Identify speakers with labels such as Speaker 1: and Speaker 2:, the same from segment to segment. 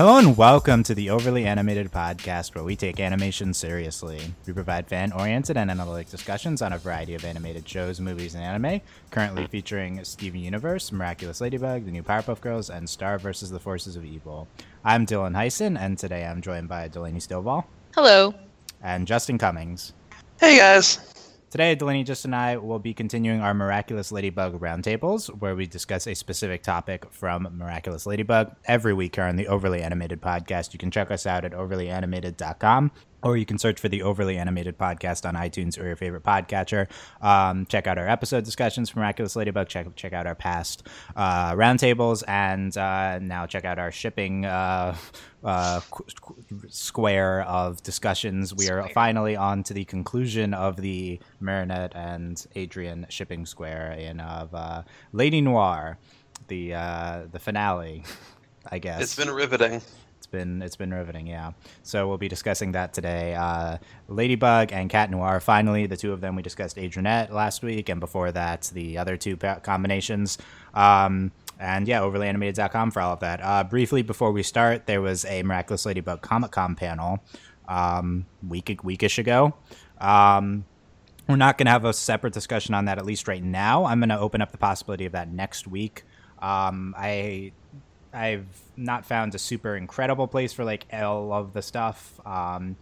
Speaker 1: Hello and welcome to the Overly Animated Podcast, where we take animation seriously. We provide fan oriented and analytic discussions on a variety of animated shows, movies, and anime, currently featuring Steven Universe, Miraculous Ladybug, The New Powerpuff Girls, and Star vs. the Forces of Evil. I'm Dylan Heisen, and today I'm joined by Delaney Stovall
Speaker 2: Hello.
Speaker 1: and Justin Cummings.
Speaker 3: Hey guys.
Speaker 1: Today, Delaney, Just, and I will be continuing our Miraculous Ladybug roundtables, where we discuss a specific topic from Miraculous Ladybug every week here on the Overly Animated Podcast. You can check us out at overlyanimated.com, or you can search for the Overly Animated Podcast on iTunes or your favorite podcatcher. Um, check out our episode discussions for Miraculous Ladybug. Check check out our past uh, roundtables, and uh, now check out our shipping. Uh, uh, qu- qu- square of discussions. We are finally on to the conclusion of the Marinette and Adrien shipping square in of uh, Lady Noir, the uh, the finale. I guess
Speaker 3: It's been riveting.
Speaker 1: Been it's been riveting, yeah. So we'll be discussing that today. Uh, Ladybug and Cat Noir. Finally, the two of them we discussed Adrienette last week, and before that, the other two combinations. Um, and yeah, overlyanimated.com for all of that. Uh, briefly before we start, there was a Miraculous Ladybug Comic Con panel um, week weekish ago. Um, we're not going to have a separate discussion on that at least right now. I'm going to open up the possibility of that next week. Um, I I've not found a super incredible place for like all of the stuff. Um,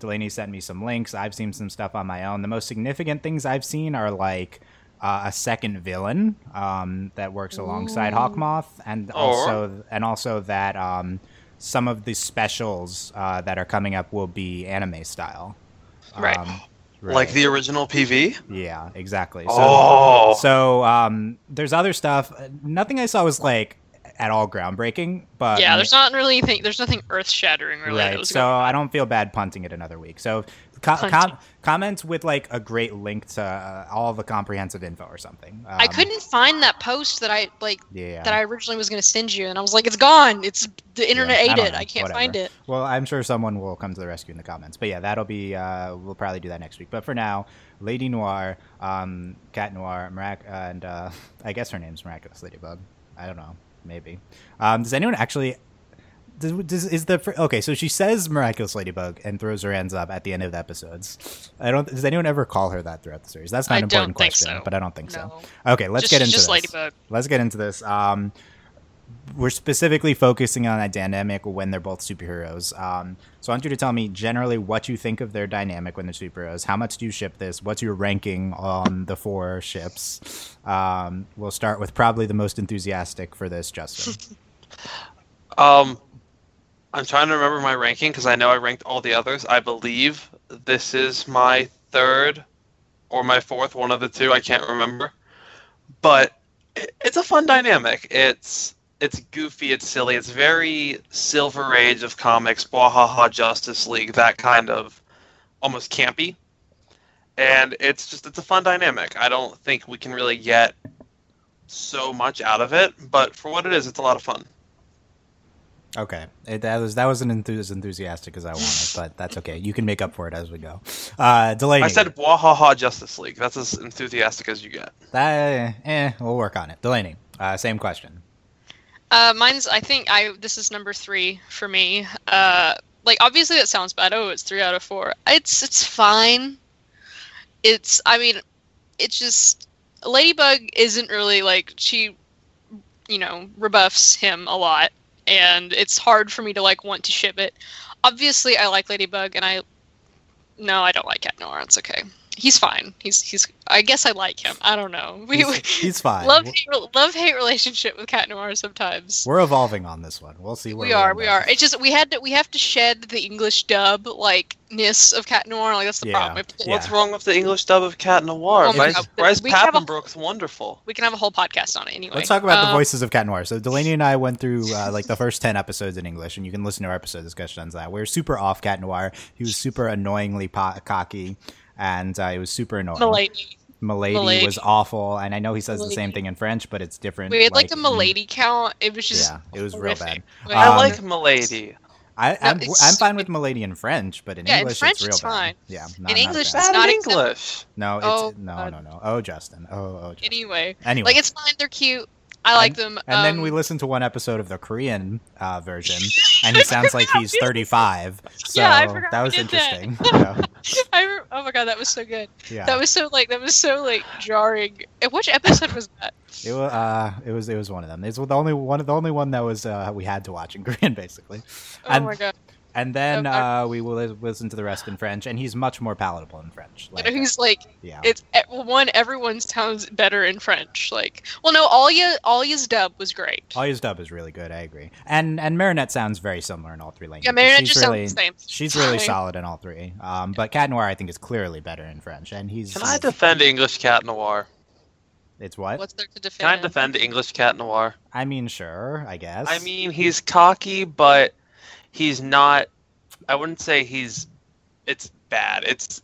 Speaker 1: Delaney sent me some links. I've seen some stuff on my own. The most significant things I've seen are like uh, a second villain um, that works alongside Hawkmoth, and also and also that um, some of the specials uh, that are coming up will be anime style.
Speaker 2: Right.
Speaker 1: Um,
Speaker 3: Like the original PV.
Speaker 1: yeah, exactly. So,
Speaker 3: Oh.
Speaker 1: so um, there's other stuff. Nothing I saw was like at all groundbreaking, but
Speaker 2: yeah, there's not really anything. There's nothing earth shattering really.
Speaker 1: right. So
Speaker 2: going.
Speaker 1: I don't feel bad punting it another week. So co- com-
Speaker 2: Punting.
Speaker 1: comment with like a great link to uh, all the comprehensive info or something.
Speaker 2: I
Speaker 1: Um,
Speaker 2: couldn't find that post that I like
Speaker 1: Yeah.
Speaker 2: that I originally was going to send you, and I was like, it's gone. It's the internet
Speaker 1: Yeah,
Speaker 2: ate
Speaker 1: don't
Speaker 2: it.
Speaker 1: know.
Speaker 2: I can't
Speaker 1: Whatever.
Speaker 2: find it.
Speaker 1: Well, I'm sure someone will come to the rescue in the comments. But yeah, that'll be. Uh, we'll probably do that next week. But for now, Lady Noir, um, Cat Noir, Mirac- and uh, I guess her name's Miraculous Ladybug. I don't know. Maybe. Um, does anyone actually? Does, does, is the okay? So she says "miraculous ladybug" and throws her hands up at the end of the episodes. I don't. Does anyone ever call her that throughout the series? That's not
Speaker 2: I
Speaker 1: an important question,
Speaker 2: so.
Speaker 1: but I don't think so. Okay, let's
Speaker 2: just,
Speaker 1: get into
Speaker 2: just
Speaker 1: this.
Speaker 2: Ladybug.
Speaker 1: Let's get into this. Um, we're specifically focusing on that dynamic when they're both superheroes. Um, so I want you to tell me generally what you think of their dynamic when they're superheroes. How much do you ship this? What's your ranking on the four ships? Um, we'll start with probably the most enthusiastic for this, Justin.
Speaker 3: Um, I'm trying to remember my ranking because I know I ranked all the others. I believe this is my third or my fourth, one of the two. I can't remember. But it, it's a fun dynamic. It's it's goofy. It's silly. It's very Silver Age of comics, Wahaha Justice League, that kind of almost campy. And it's just it's a fun dynamic. I don't think we can really get so much out of it, but for what it is, it's a lot of fun.
Speaker 1: Okay, it, that was that wasn't enthu- as enthusiastic as I wanted, but that's okay. You can make up for it as we go. Uh, Delaney,
Speaker 3: I said Wahaha Justice League. That's as enthusiastic as you get.
Speaker 1: that. Eh, we'll work on it. Delaney, uh, same question.
Speaker 2: Uh, mine's. I think I. This is number three for me. Uh, like obviously that sounds bad. Oh, it's three out of four. It's it's fine. It's. I mean, it's just Ladybug isn't really like she, you know, rebuffs him a lot, and it's hard for me to like want to ship it. Obviously, I like Ladybug, and I. No, I don't like Cat Noir. It's okay. He's fine. He's he's. I guess I like him. I don't know. We,
Speaker 1: He's, he's fine.
Speaker 2: love hate, love hate relationship with Cat Noir sometimes.
Speaker 1: We're evolving on this one. We'll see where
Speaker 2: We are, we are. It's just we had to we have to shed the English dub like ness of Cat Noir. Like that's the
Speaker 1: Yeah.
Speaker 2: problem. We,
Speaker 1: Yeah.
Speaker 3: What's wrong with the English dub of Cat Noir?
Speaker 2: Oh my
Speaker 3: Bryce,
Speaker 2: God,
Speaker 3: Bryce
Speaker 2: we have a-
Speaker 3: Papenbrook's wonderful.
Speaker 2: we can have a whole podcast on it anyway.
Speaker 1: Let's talk about the
Speaker 2: Um,
Speaker 1: voices of Cat Noir. So Delaney and I went through uh, like the first ten episodes in English, and you can listen to our episode discussions on that. We are super off Cat Noir. He was super annoyingly po- cocky, and uh, it was super annoying.
Speaker 2: Milady.
Speaker 1: Milady,
Speaker 2: Milady.
Speaker 1: was awful, and I know he says the same thing in French, but it's different.
Speaker 2: We had like, a
Speaker 1: mm,
Speaker 2: Milady count. It was just
Speaker 1: Yeah, it was real
Speaker 2: horrific.
Speaker 1: bad.
Speaker 2: Like,
Speaker 3: I
Speaker 1: Um,
Speaker 3: like Milady.
Speaker 1: I, I'm,
Speaker 2: it's-
Speaker 1: I'm fine with Milady in French, but in
Speaker 2: Yeah, in
Speaker 1: English
Speaker 2: French
Speaker 1: it's real
Speaker 2: it's
Speaker 1: bad.
Speaker 2: fine.
Speaker 1: Yeah,
Speaker 2: In
Speaker 1: not, not
Speaker 2: English,
Speaker 1: bad.
Speaker 2: it's not
Speaker 3: in
Speaker 2: accept-
Speaker 3: English.
Speaker 1: no, it's
Speaker 2: Oh,
Speaker 1: no,
Speaker 2: God.
Speaker 1: no, no. Oh, Justin. Oh, oh, Justin.
Speaker 2: anyway,
Speaker 1: Anyway,
Speaker 2: like it's fine. They're cute. I like
Speaker 1: and,
Speaker 2: them.
Speaker 1: And then
Speaker 2: um,
Speaker 1: we listened to one episode of the Korean uh, version, and he sounds like he's 35. So
Speaker 2: Yeah,
Speaker 1: that was
Speaker 2: that.
Speaker 1: interesting. yeah.
Speaker 2: I oh my god, that was so good.
Speaker 1: yeah.
Speaker 2: That was so like that was so like jarring. And which episode was that?
Speaker 1: It was, uh, it was it was one of them. It's the only one the only one that was uh, we had to watch in Korean basically.
Speaker 2: Oh
Speaker 1: And-
Speaker 2: my god.
Speaker 1: And then
Speaker 2: Okay.
Speaker 1: uh, we will listen to the rest in French, and he's much more palatable in French.
Speaker 2: You
Speaker 1: Like,
Speaker 2: know, he's like
Speaker 1: yeah,
Speaker 2: it's one. Everyone sounds better in French. Like, well, no, Alya Alya's dub was great.
Speaker 1: All Alya's dub is really good. I agree. And and Marinette sounds very similar in all three languages.
Speaker 2: yeah, Marinette
Speaker 1: she's
Speaker 2: just
Speaker 1: really,
Speaker 2: sounds the same.
Speaker 1: She's really solid in all three. Um, but Cat Noir I think is clearly better in French, and he's.
Speaker 3: Can I defend English Cat Noir?
Speaker 1: It's what?
Speaker 2: What's there to defend?
Speaker 3: Can
Speaker 2: defend?
Speaker 3: I defend English Cat Noir?
Speaker 1: I mean, sure, I guess.
Speaker 3: I mean, he's cocky, but he's not. I wouldn't say he's. It's bad. It's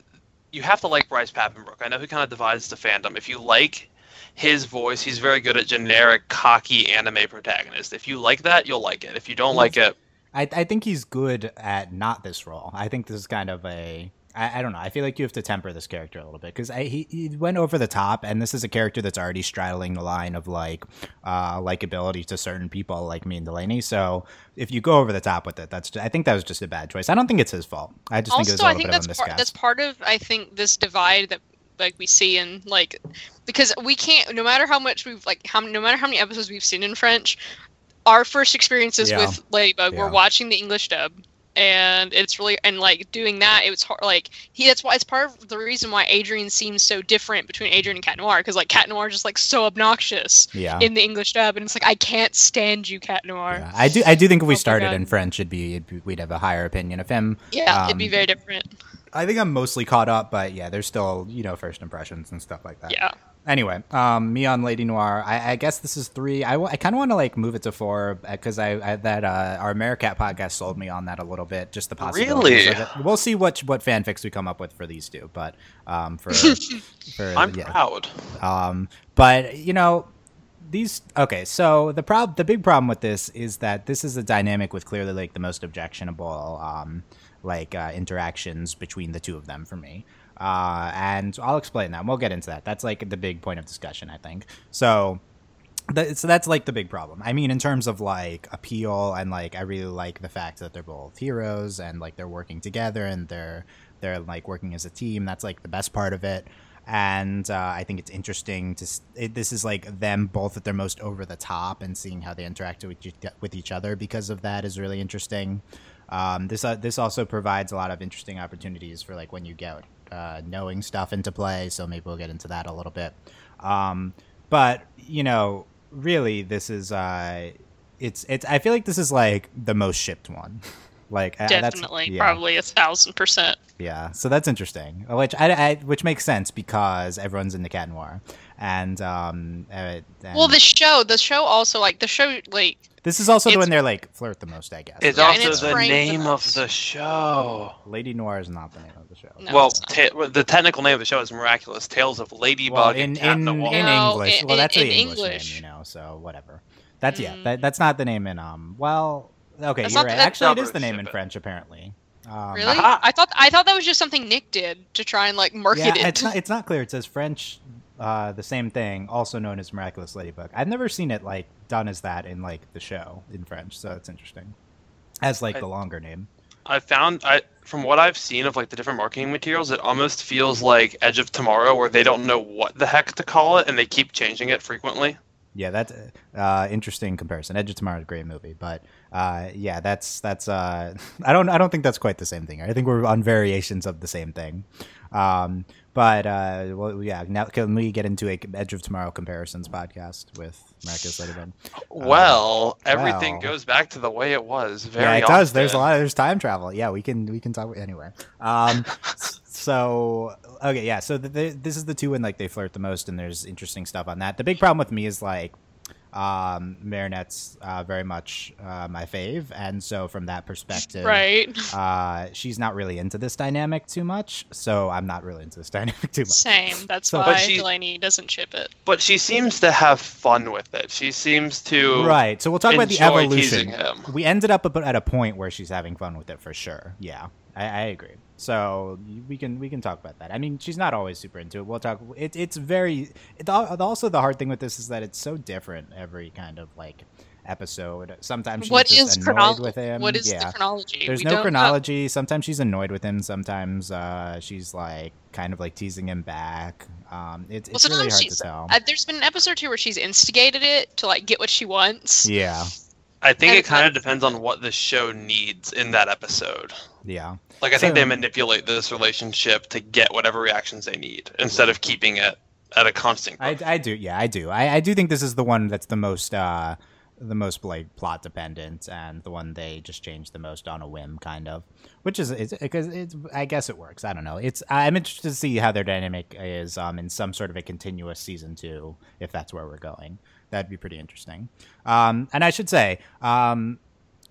Speaker 3: you have to like Bryce Papenbrook. I know he kind of divides the fandom. If you like his voice, he's very good at generic cocky anime protagonist. If you like that, you'll like it. If you don't like it,
Speaker 1: I, I think he's good at not this role. I think this is kind of a. I, I don't know. I feel like you have to temper this character a little bit because he, he went over the top, and this is a character that's already straddling the line of like uh, likability to certain people like me and Delaney. So if you go over the top with it, that's just, I think that was just a bad choice. I don't think it's his fault. I just think it was
Speaker 2: also,
Speaker 1: a
Speaker 2: I
Speaker 1: little
Speaker 2: think
Speaker 1: bit of
Speaker 2: that's
Speaker 1: a
Speaker 2: part.
Speaker 1: miscast.
Speaker 2: That's part of I think this divide that like we see in like because we can't no matter how much we've like how no matter how many episodes we've seen in French, our first experiences
Speaker 1: Yeah.
Speaker 2: with Ladybug
Speaker 1: Yeah.
Speaker 2: we're watching the English dub. And it's really and like doing that, it was hard. Like he, that's why it's part of the reason why Adrien seems so different between Adrien and Cat Noir because like Cat Noir is just like so obnoxious
Speaker 1: yeah.
Speaker 2: in the English dub, and it's like I can't stand you, Cat Noir.
Speaker 1: Yeah. I do. I do think if we
Speaker 2: Oh
Speaker 1: started in French, it'd be, it'd be we'd have a higher opinion of him.
Speaker 2: Yeah, it'd be
Speaker 1: Um,
Speaker 2: very different.
Speaker 1: I think I'm mostly caught up, but yeah, there's still you know first impressions and stuff like that.
Speaker 2: Yeah.
Speaker 1: Anyway, um, me on Lady Noir. I, I guess this is three. I kind of want to like move it to four because I, I that uh, our Americat podcast sold me on that a little bit. Just the possibility.
Speaker 3: Really?
Speaker 1: We'll see what what fanfics we come up with for these two, but um, for for
Speaker 3: I'm
Speaker 1: yeah.
Speaker 3: proud.
Speaker 1: Um, but you know, these okay. So the prob the big problem with this is that this is a dynamic with clearly like the most objectionable um, like uh, interactions between the two of them for me. Uh, and I'll explain that. We'll get into that. That's like the big point of discussion, I think. So. So that's like the big problem. I mean, in terms of like appeal and like, I really like the fact that they're both heroes and like they're working together and they're they're like working as a team. That's like the best part of it and uh, I think it's interesting to. It, this is like them both at their most over the top, and seeing how they interact with each, with each other because of that is really interesting. Um, this uh, this also provides a lot of interesting opportunities for like when you get uh, knowing stuff into play. So maybe we'll get into that a little bit. Um, but you know, really, this is uh, it's it's. I feel like this is like the most shipped one. like that's-
Speaker 2: Definitely,
Speaker 1: yeah.
Speaker 2: probably a thousand percent.
Speaker 1: Yeah, so that's interesting, which I, I which makes sense because everyone's into Cat Noir, and um, uh, and
Speaker 2: Well, the show, the show also like the show like
Speaker 1: this is also
Speaker 2: the
Speaker 1: one they're like flirt the most, I guess.
Speaker 3: It's
Speaker 2: Yeah, and
Speaker 3: also
Speaker 2: it's
Speaker 3: the
Speaker 2: framed the
Speaker 3: name of the show.
Speaker 1: Lady Noir is not the name of the show.
Speaker 2: No,
Speaker 3: well, ta- the technical name of the show is Miraculous Tales of Ladybug
Speaker 1: well,
Speaker 3: and
Speaker 1: in
Speaker 3: Cat
Speaker 1: in,
Speaker 3: Noir.
Speaker 1: in
Speaker 2: No,
Speaker 1: English,
Speaker 2: in-
Speaker 1: well, that's
Speaker 2: in
Speaker 1: the English,
Speaker 2: English.
Speaker 1: name, you know. So whatever. That's yeah.
Speaker 2: Mm.
Speaker 1: That, that's not the name in um. Well, okay,
Speaker 2: That's
Speaker 1: you're right. Actually, it is the name in. French, apparently. Um,
Speaker 2: really,
Speaker 3: Aha.
Speaker 2: I thought I thought that was just something Nick did to try and like market
Speaker 1: Yeah,
Speaker 2: it.
Speaker 1: it's not. It's not clear. It says French, uh, the same thing, also known as Miraculous Ladybug. I've never seen it like done as that in like the show in French, so it's interesting. As like
Speaker 3: I-
Speaker 1: the longer name.
Speaker 3: I found I from what I've seen of like the different marketing materials, it almost feels like Edge of Tomorrow, where they don't know what the heck to call it and they keep changing it frequently.
Speaker 1: Yeah, that's uh, interesting comparison. Edge of Tomorrow is a great movie, but uh, yeah, that's that's. Uh, I don't I don't think that's quite the same thing. I think we're on variations of the same thing. Um, but uh, well, yeah. Now can we get into a Edge of Tomorrow comparisons podcast with Miraculous Ladybug?
Speaker 3: Well, everything
Speaker 1: well.
Speaker 3: goes back to the way it was. Very
Speaker 1: yeah, it does. There's a lot. Of, there's time travel. Yeah, we can we can talk anyway. Um, so okay, yeah. So the, the, this is the two when like they flirt the most, and there's interesting stuff on that. The big problem with me is like um Marinette's uh, very much uh, my fave, and so from that perspective,
Speaker 2: right.
Speaker 1: Uh, she's not really into this dynamic too much, so I'm not really into this dynamic too much.
Speaker 2: Same. That's
Speaker 1: So-
Speaker 2: why
Speaker 3: she-
Speaker 2: Delaney doesn't ship it.
Speaker 3: But she seems to have fun with it. She seems to
Speaker 1: Right. So we'll talk about the evolution.
Speaker 3: him.
Speaker 1: We ended up at a point where she's having fun with it for sure. Yeah. I, I agree. So we can we can talk about that. I mean, she's not always super into it. We'll talk. It, it's very. It, also, the hard thing with this is that it's so different every kind of like episode. Sometimes she's
Speaker 2: What
Speaker 1: just annoyed with him.
Speaker 2: What is
Speaker 1: yeah.
Speaker 2: the chronology?
Speaker 1: There's
Speaker 2: We
Speaker 1: no
Speaker 2: don't know.
Speaker 1: chronology. Sometimes she's annoyed with him. Sometimes uh, she's like kind of like teasing him back. Um, it's
Speaker 2: Well,
Speaker 1: it's really hard to tell.
Speaker 2: Uh, there's been an episode too where she's instigated it to like get what she wants.
Speaker 1: yeah,
Speaker 3: I think
Speaker 2: And
Speaker 3: it kind of depends on what the show needs in that episode.
Speaker 1: yeah.
Speaker 3: Like I think they manipulate this relationship to get whatever reactions they need instead of keeping it at a constant.
Speaker 1: I. I do. Yeah, I do. I, I do think this is the one that's the most uh, the most like plot dependent and the one they just change the most on a whim, kind of. Which is it's because it's. I guess it works. I don't know. It's. I'm interested to see how their dynamic is um in some sort of a continuous season two, if that's where we're going. That'd be pretty interesting. Um, and I should say, um,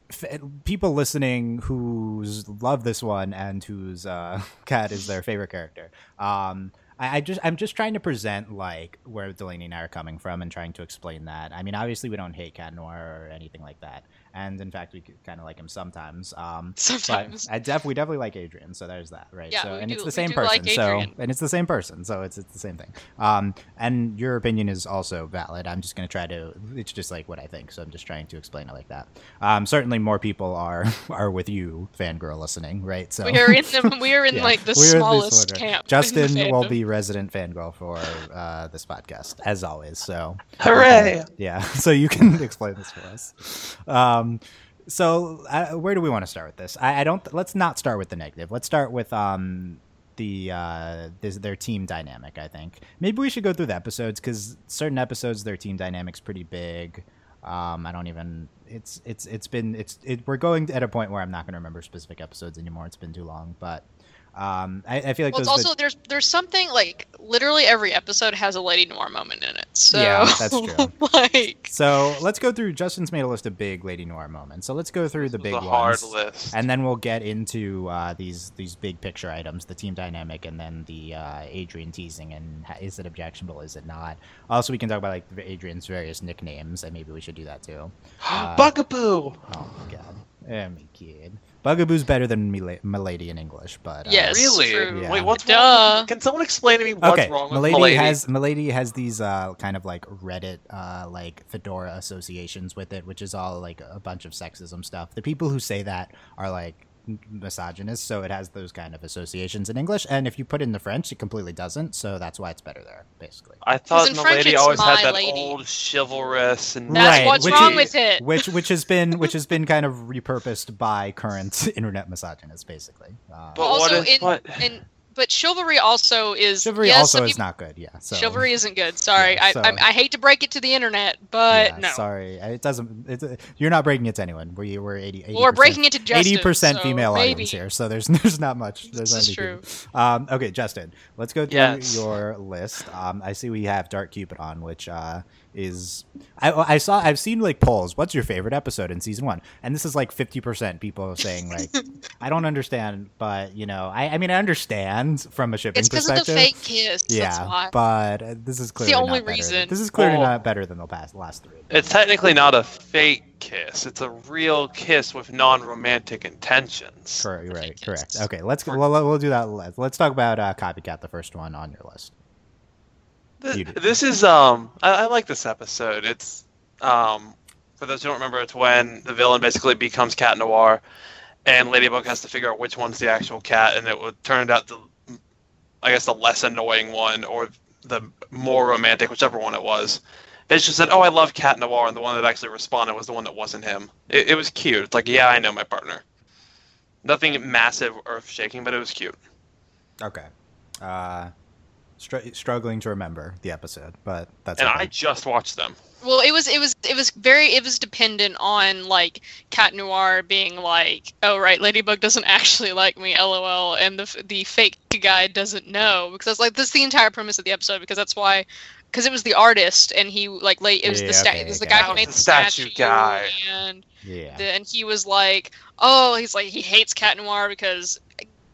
Speaker 1: f- people listening who's love this one and whose uh, cat is their favorite character. Um, I, I just I'm just trying to present like where Delaney and I are coming from and trying to explain that. I mean, obviously we don't hate Cat Noir or anything like that, and in fact we kind of like him sometimes. Um,
Speaker 2: Sometimes.
Speaker 1: but I def we definitely like Adrien, so there's that, right?
Speaker 2: Yeah,
Speaker 1: so
Speaker 2: we
Speaker 1: and
Speaker 2: do-
Speaker 1: it's the same person,
Speaker 2: like
Speaker 1: so and it's the same person, so it's it's the same thing. Um, and your opinion is also valid. I'm just gonna try to. It's just like what I think, so I'm just trying to explain it like that. Um, certainly more people are are with you, fangirl, listening, right? So
Speaker 2: We are in the we are in
Speaker 1: Yeah,
Speaker 2: like the
Speaker 1: we're this
Speaker 2: smallest
Speaker 1: order.
Speaker 2: camp.
Speaker 1: Justin will be resident fangirl for uh, this podcast, as always. So
Speaker 3: Hooray!
Speaker 1: yeah, so you can explain this for us. Um, so uh, where do we want to start with this? I, I don't. Let's not start with the negative. Let's start with um the uh this, their team dynamic. I think maybe we should go through the episodes because certain episodes their team dynamic's pretty big. Um, I don't even. It's it's it's been it's it, we're going at a point where I'm not going to remember specific episodes anymore. It's been too long, but um, I, I feel like
Speaker 2: Well, it's
Speaker 1: those
Speaker 2: also there's there's something like literally every episode has a Lady Noir moment in it. So
Speaker 1: Yeah, that's true.
Speaker 2: like
Speaker 1: So let's go through. Justin's made a list of big Lady Noir moments. So let's go through the big
Speaker 3: was a hard
Speaker 1: ones,
Speaker 3: list.
Speaker 1: and then we'll get into uh, these these big picture items, the team dynamic, and then the uh, Adrien teasing and is it objectionable, is it not? Also, we can talk about like Adrien's various nicknames, and maybe we should do that too. uh,
Speaker 3: Bugaboo.
Speaker 1: Oh my god, oh my kid. Bugaboo's better than Mila- Milady in English, but uh,
Speaker 2: Yes.
Speaker 3: Really?
Speaker 2: true.
Speaker 1: Yeah.
Speaker 3: Wait, what's
Speaker 2: Duh.
Speaker 3: wrong? Can someone explain to me what's
Speaker 1: okay,
Speaker 3: wrong with
Speaker 1: Milady,
Speaker 3: Milady?
Speaker 1: has Milady has these uh, kind of like Reddit uh, like fedora associations with it, which is all like a bunch of sexism stuff. The people who say that are like m- misogynist, so it has those kind of associations in English. And if you put it in the French, it completely doesn't. So that's why it's better there, basically.
Speaker 3: I thought
Speaker 2: in French
Speaker 3: Milady
Speaker 2: it's
Speaker 3: always had that
Speaker 2: lady.
Speaker 3: old chivalrous and
Speaker 2: That's
Speaker 1: Right,
Speaker 2: what's
Speaker 1: which
Speaker 2: wrong
Speaker 1: is-
Speaker 2: with it.
Speaker 1: Which which has been which has been kind of repurposed by current internet misogynists, basically. Uh,
Speaker 3: But
Speaker 2: also
Speaker 3: what is
Speaker 2: in,
Speaker 3: what?
Speaker 2: in but chivalry also is
Speaker 1: chivalry
Speaker 2: yes,
Speaker 1: also is
Speaker 2: people-
Speaker 1: not good. Yeah, so
Speaker 2: chivalry isn't good. Sorry,
Speaker 1: Yeah, so-
Speaker 2: I, I I hate to break it to the internet, but
Speaker 1: yeah,
Speaker 2: no,
Speaker 1: sorry, it doesn't. It's, you're not breaking it to anyone. We we're 80. 80
Speaker 2: well, we're breaking it to Justin.
Speaker 1: eighty percent
Speaker 2: so
Speaker 1: female
Speaker 2: maybe.
Speaker 1: audience here, so there's there's not much. There's
Speaker 2: This is
Speaker 1: not any
Speaker 2: true.
Speaker 1: Um, okay, Justin, let's go through
Speaker 3: Yes.
Speaker 1: your list. Um, I see we have Dark Cupid on, which uh, is I, I saw I've seen like polls. What's your favorite episode in season one? And this is like fifty percent people saying like I don't understand, but you know I I mean I understand from a shipping
Speaker 2: It's because of
Speaker 1: perspective.
Speaker 2: the fake kiss. That's
Speaker 1: yeah,
Speaker 2: why.
Speaker 1: but uh, this is clearly
Speaker 2: only
Speaker 1: not better.
Speaker 2: reason.
Speaker 1: This is clearly
Speaker 3: Oh.
Speaker 1: not better than the past last three.
Speaker 3: It's technically not a fake kiss. It's a real kiss with non-romantic intentions.
Speaker 1: Correct. Right. Correct. Okay. Let's we'll, we'll do that. Let's, let's talk about uh, copycat, the first one on your list.
Speaker 3: Th- This is um I, I like this episode. It's um for those who don't remember, it's when the villain basically becomes Cat Noir, and Ladybug has to figure out which one's the actual cat, and it would turn out the I guess the less annoying one or the more romantic, whichever one it was. Bitch just said, "Oh, I love Cat Noir," and the one that actually responded was the one that wasn't him. It, it was cute. It's like, yeah, I know my partner. Nothing massive, earth shaking, but it was cute.
Speaker 1: Okay. Uh, str- struggling to remember the episode, but that's
Speaker 3: And
Speaker 1: okay.
Speaker 3: I just watched them.
Speaker 2: Well, it was it was it was very it was dependent on like Cat Noir being like, oh right, Ladybug doesn't actually like me, lol, and the the fake guy doesn't know because that's like this is the entire premise of the episode because that's why because it was the artist and he like late it was
Speaker 1: Yeah,
Speaker 2: the sta-
Speaker 1: okay,
Speaker 2: it was the guy
Speaker 3: That
Speaker 2: who made
Speaker 3: the
Speaker 2: the
Speaker 3: statue
Speaker 2: statue
Speaker 3: guy.
Speaker 2: and
Speaker 1: yeah.
Speaker 2: the, and he was like, oh, he's like he hates Cat Noir because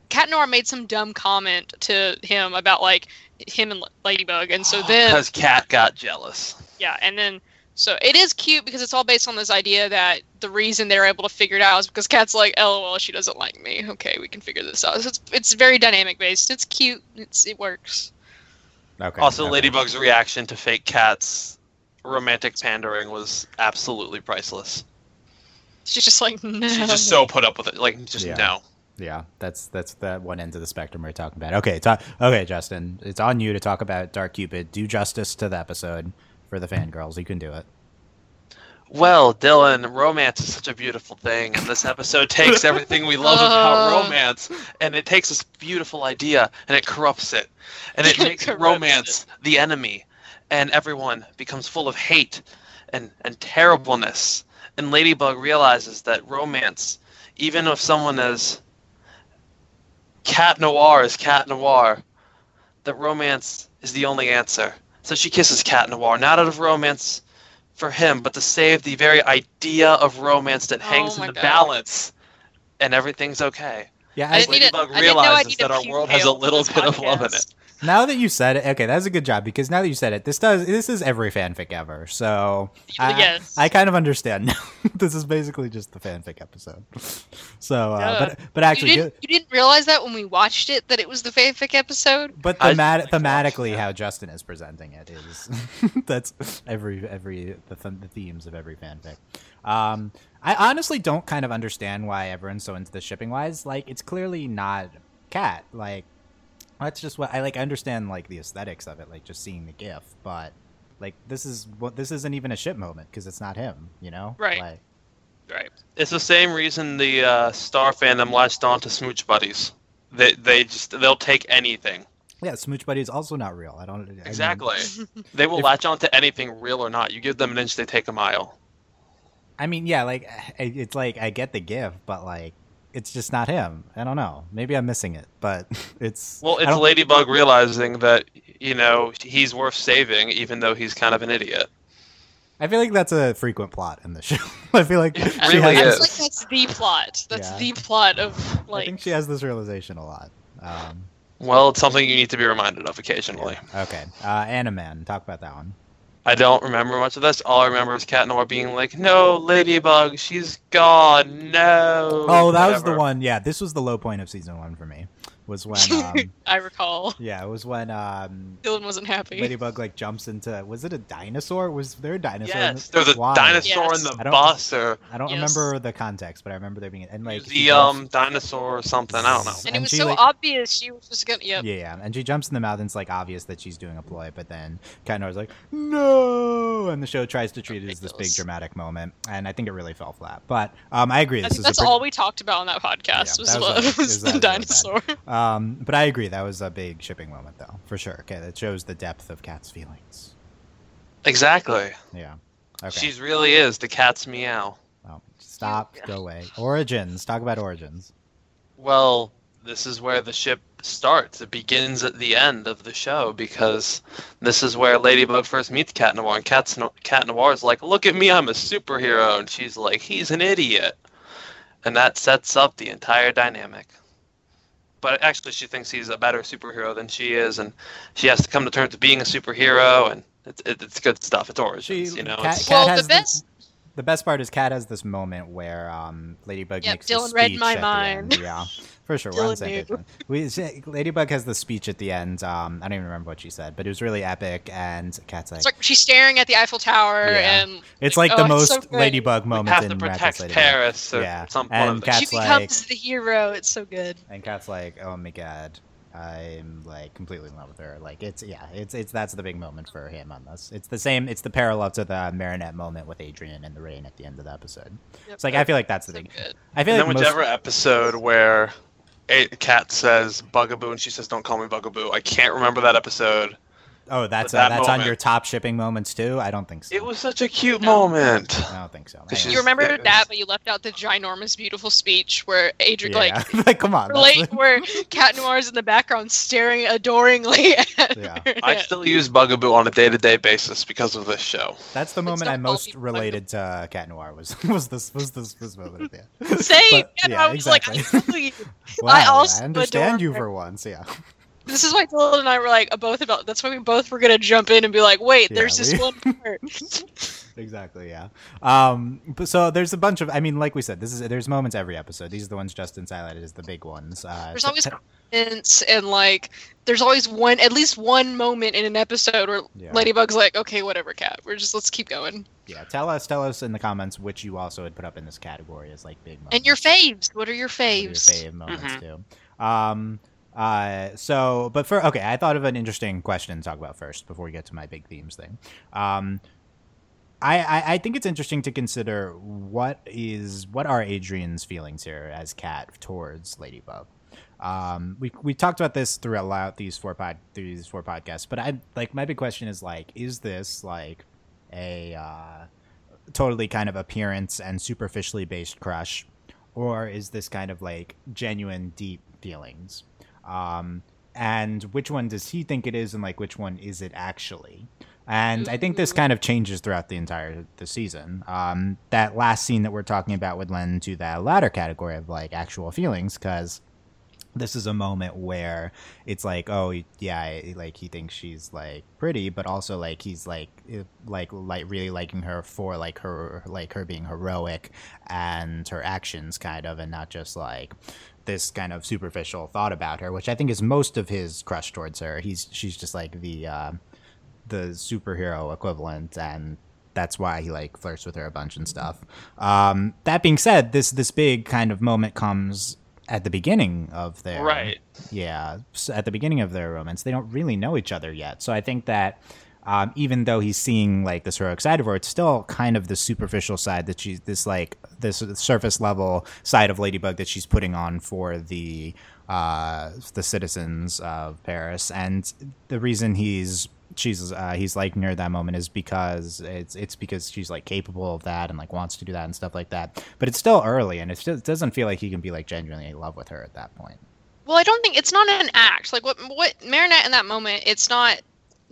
Speaker 2: Cat Noir made some dumb comment to him about like him and Ladybug, and so then
Speaker 3: Because Cat got jealous.
Speaker 2: yeah, and then So it is cute because it's all based on this idea that the reason they're able to figure it out is because Cat's like, "LOL, she doesn't like me." Okay, we can figure this out. So it's it's very dynamic based. It's cute. It's it works.
Speaker 1: Okay.
Speaker 3: Also,
Speaker 1: okay.
Speaker 3: Ladybug's reaction to fake Cat's romantic pandering was absolutely priceless.
Speaker 2: She's just like, no.
Speaker 3: She's just so put up with it. Like, just
Speaker 1: Yeah.
Speaker 3: no.
Speaker 1: Yeah, that's that's that one end of the spectrum we're talking about. Okay, ta- okay, Justin, it's on you to talk about Dark Cupid. Do justice to the episode for the fangirls. You can do it.
Speaker 3: Well, Dylan, romance is such a beautiful thing, and this episode takes everything we love about
Speaker 2: Uh.
Speaker 3: romance, and it takes this beautiful idea and it corrupts it, and it
Speaker 2: It
Speaker 3: makes
Speaker 2: corrupts
Speaker 3: romance the enemy, and everyone becomes full of hate and and terribleness. And Ladybug realizes that romance, even if someone as cat noir is cat noir, that romance is the only answer. So she kisses cat noir, not out of romance for him, but to save the very idea of romance that
Speaker 2: Oh
Speaker 3: hangs in the
Speaker 2: God.
Speaker 3: balance, and everything's okay.
Speaker 1: Yeah,
Speaker 2: I
Speaker 1: I,
Speaker 2: didn't need it-
Speaker 3: Ladybug
Speaker 2: I didn't know I needed
Speaker 3: that our world has a little
Speaker 2: this
Speaker 3: bit of love in it.
Speaker 1: now that you said it, okay, that's a good job because now that you said it, this does this is every fanfic ever. So I,
Speaker 2: Yes.
Speaker 1: I kind of understand now. this is basically just the fanfic episode. So, uh,
Speaker 2: Yeah.
Speaker 1: but but actually,
Speaker 2: you didn't, you didn't realize that when we watched it that it was the fanfic episode.
Speaker 1: But
Speaker 3: I
Speaker 1: themat-
Speaker 3: like
Speaker 1: thematically, how Justin is presenting it is that's every every the, th- the themes of every fanfic. Um, I honestly don't kind of understand why everyone's so into the shipping wise. Like, it's clearly not cat. Like, that's just what I like. I understand like the aesthetics of it, like just seeing the GIF, but like this is what this isn't even a ship moment because it's not him. You know,
Speaker 2: Right.
Speaker 1: Like,
Speaker 2: Right.
Speaker 3: It's the same reason the uh, Star fandom latched on to Smooch Buddies. They they just they'll take anything.
Speaker 1: yeah, Smooch Buddy is also not real. I don't I mean-
Speaker 3: Exactly. they will
Speaker 1: If-
Speaker 3: latch on to anything, real or not. You give them an inch, they take a mile.
Speaker 1: I mean, yeah, like it's like I get the gift, but like it's just not him. I don't know. Maybe I'm missing it, but it's
Speaker 3: Well, it's Ladybug realizing that you know he's worth saving, even though he's kind of an idiot.
Speaker 1: I feel like that's a frequent plot in the show. I feel like
Speaker 3: It
Speaker 1: she
Speaker 3: really
Speaker 1: has,
Speaker 3: is.
Speaker 2: That's like that's the plot. That's
Speaker 1: Yeah.
Speaker 2: the plot of like.
Speaker 1: I think she has this realization a lot. Um,
Speaker 3: Well, it's something you need to be reminded of occasionally.
Speaker 1: okay, uh, Animan, talk about that one.
Speaker 3: I don't remember much of this. All I remember is Cat Noir being like, "No, Ladybug, she's gone. No."
Speaker 1: Oh, that was the one. Yeah, this was the low point of season one for me. Was when, um,
Speaker 2: I recall.
Speaker 1: yeah, it was when um,
Speaker 2: Dylan wasn't happy.
Speaker 1: Ladybug like jumps into. Was it a dinosaur? Was there a dinosaur? in
Speaker 3: Yes,
Speaker 1: the-
Speaker 3: there's a
Speaker 1: Why?
Speaker 3: dinosaur
Speaker 2: Yes.
Speaker 3: in
Speaker 1: I
Speaker 3: the
Speaker 1: don't-
Speaker 3: bus, or
Speaker 1: I don't
Speaker 2: Yes.
Speaker 1: remember the context, but I remember there being and like
Speaker 3: the
Speaker 1: jumps-
Speaker 3: um dinosaur or something. I don't know.
Speaker 2: and,
Speaker 1: and
Speaker 2: it was
Speaker 1: she,
Speaker 2: so
Speaker 1: like-
Speaker 2: obvious she was just gonna. Yep.
Speaker 1: Yeah, yeah, and she jumps in the mouth, and it's like obvious that she's doing a ploy, but then Cat Noir's like, "No," and the show tries to treat it as this big dramatic moment, and I think it really fell flat. But um, I agree.
Speaker 2: I
Speaker 1: This
Speaker 2: think
Speaker 1: is
Speaker 2: that's
Speaker 1: pretty-
Speaker 2: all we talked about on that podcast
Speaker 1: Yeah,
Speaker 2: was,
Speaker 1: that was
Speaker 2: what-
Speaker 1: a-
Speaker 2: was
Speaker 1: was-
Speaker 2: the
Speaker 1: that was
Speaker 2: dinosaur.
Speaker 1: Um, but I agree. That was a big shipping moment, though, for sure. Okay, that shows the depth of Cat's feelings.
Speaker 3: Exactly.
Speaker 1: Yeah. Okay.
Speaker 3: She's really is the cat's meow.
Speaker 1: Well, stop. Go away. Origins. Talk about origins.
Speaker 3: Well, this is where the ship starts. It begins at the end of the show because this is where Ladybug first meets Cat Noir, and Cat's no- Cat Noir is like, "Look at me, I'm a superhero," and she's like, "He's an idiot," and that sets up the entire dynamic. But actually, she thinks he's a better superhero than she is, and she has to come to terms with being a superhero, and it's it's good stuff. It's origins,
Speaker 1: She-
Speaker 3: you know.
Speaker 1: Cat-
Speaker 3: it's-
Speaker 1: Cat
Speaker 2: well,
Speaker 1: has
Speaker 2: the
Speaker 1: this-
Speaker 2: best.
Speaker 1: The best part is Cat has this moment where um, Ladybug
Speaker 2: Yep,
Speaker 1: makes the
Speaker 2: Dylan read
Speaker 1: speech
Speaker 2: my
Speaker 1: at the
Speaker 2: mind.
Speaker 1: end. Yeah, for sure. We're on the
Speaker 2: Dylan
Speaker 1: same page, man. We, she- Ladybug has the speech at the end. Um, I don't even remember what she said, but it was really epic. And Cat's like,
Speaker 2: like she's staring at the Eiffel Tower,
Speaker 1: Yeah.
Speaker 2: and
Speaker 1: it's like
Speaker 2: oh,
Speaker 1: the
Speaker 2: it's
Speaker 1: most
Speaker 2: so.
Speaker 1: Ladybug moment in
Speaker 3: to protect
Speaker 1: Ladybug.
Speaker 3: Paris
Speaker 1: Yeah,
Speaker 3: some
Speaker 1: and
Speaker 3: one of
Speaker 1: Cat's
Speaker 2: she
Speaker 3: those.
Speaker 1: like-
Speaker 2: becomes the hero. It's so good.
Speaker 1: And Cat's like, oh my god, I'm like completely in love with her. Like it's yeah, it's it's that's the big moment for him on this. It's the same. It's the parallel to the Marinette moment with Adrien in the rain at the end of the episode.
Speaker 2: Yep.
Speaker 1: It's like I feel like that's the
Speaker 2: So
Speaker 1: big.
Speaker 2: good.
Speaker 1: I feel
Speaker 3: And
Speaker 1: like
Speaker 3: then
Speaker 1: most,
Speaker 3: whichever episode where a cat says Bugaboo and she says, "Don't call me Bugaboo." I can't remember that episode.
Speaker 1: Oh, that's uh,
Speaker 3: that
Speaker 1: that's on your top shipping moments too. I don't think so.
Speaker 3: It was such a cute
Speaker 2: No.
Speaker 3: moment.
Speaker 1: I don't think so.
Speaker 3: This
Speaker 2: You remember
Speaker 3: was-
Speaker 2: that, but you left out the ginormous, beautiful speech where Adrien,
Speaker 1: yeah,
Speaker 2: like,
Speaker 1: like come on. that's
Speaker 2: relate
Speaker 1: the-
Speaker 2: where Cat Noir's in the background staring adoringly at
Speaker 1: Yeah.
Speaker 3: I still use Bugaboo on a day-to-day basis because of this show.
Speaker 1: That's the moment I most
Speaker 2: called
Speaker 1: related to uh, Cat Noir was was this was this this moment at the end.
Speaker 2: Same.
Speaker 1: But,
Speaker 2: and
Speaker 1: yeah,
Speaker 2: I was like, I
Speaker 1: exactly. Wow,
Speaker 2: I also
Speaker 1: understand
Speaker 2: adore
Speaker 1: you
Speaker 2: her.
Speaker 1: for once. Yeah.
Speaker 2: This is why Dylan and I were like both about. That's why we both were gonna jump in and be like, wait,
Speaker 1: Yeah,
Speaker 2: there's this one part.
Speaker 1: exactly. Yeah. Um. But so there's a bunch of. I mean, like we said, this is there's moments every episode. These are the ones Justin's highlighted as the big ones. Uh,
Speaker 2: There's always
Speaker 1: t-
Speaker 2: comments and like there's always one at least one moment in an episode where
Speaker 1: Yeah.
Speaker 2: Ladybug's like, okay, whatever, cat. We're just let's keep going.
Speaker 1: yeah. Tell us. Tell us in the comments which you also had put up in this category as like big moments.
Speaker 2: And your faves. What are your
Speaker 1: What are your
Speaker 2: faves?
Speaker 1: fave moments
Speaker 3: Mhm.
Speaker 1: too. Um. Uh. So, but for okay, I thought of an interesting question to talk about first before we get to my big themes thing. Um. I, I, I think it's interesting to consider what is what are Adrien's feelings here as Cat towards Ladybug. Um, we we talked about this throughout these four pod these four podcasts, but I like my big question is like, is this like a uh, totally kind of appearance and superficially based crush, or is this kind of like genuine deep feelings? Um, and which one does he think it is, and like which one is it actually? And I think this kind of changes throughout the entire the season. Um, that last scene that we're talking about would lend to that latter category of like actual feelings because this is a moment where it's like oh yeah like he thinks she's like pretty but also like he's like eh, like like really liking her for like her like her being heroic and her actions kind of and not just like this kind of superficial thought about her which i think is most of his crush towards her. He's she's just like the uh the superhero equivalent and that's why he like flirts with her a bunch and stuff. Um that being said this this big kind of moment comes at the beginning of their
Speaker 3: Right.
Speaker 1: yeah at the beginning of their romance. They don't really know each other yet. So i think that um, even though he's seeing like this heroic side of her it's still kind of the superficial side that she's this like this surface level side of ladybug that she's putting on for the uh, the citizens of paris. And the reason he's she's uh, he's liking her at that moment is because it's it's because she's like capable of that and like wants to do that and stuff like that. But it's still early and it doesn't feel like he can be like genuinely in love with her at that point.
Speaker 2: Well, I don't think it's not an act. Like what what Marinette in that moment, it's not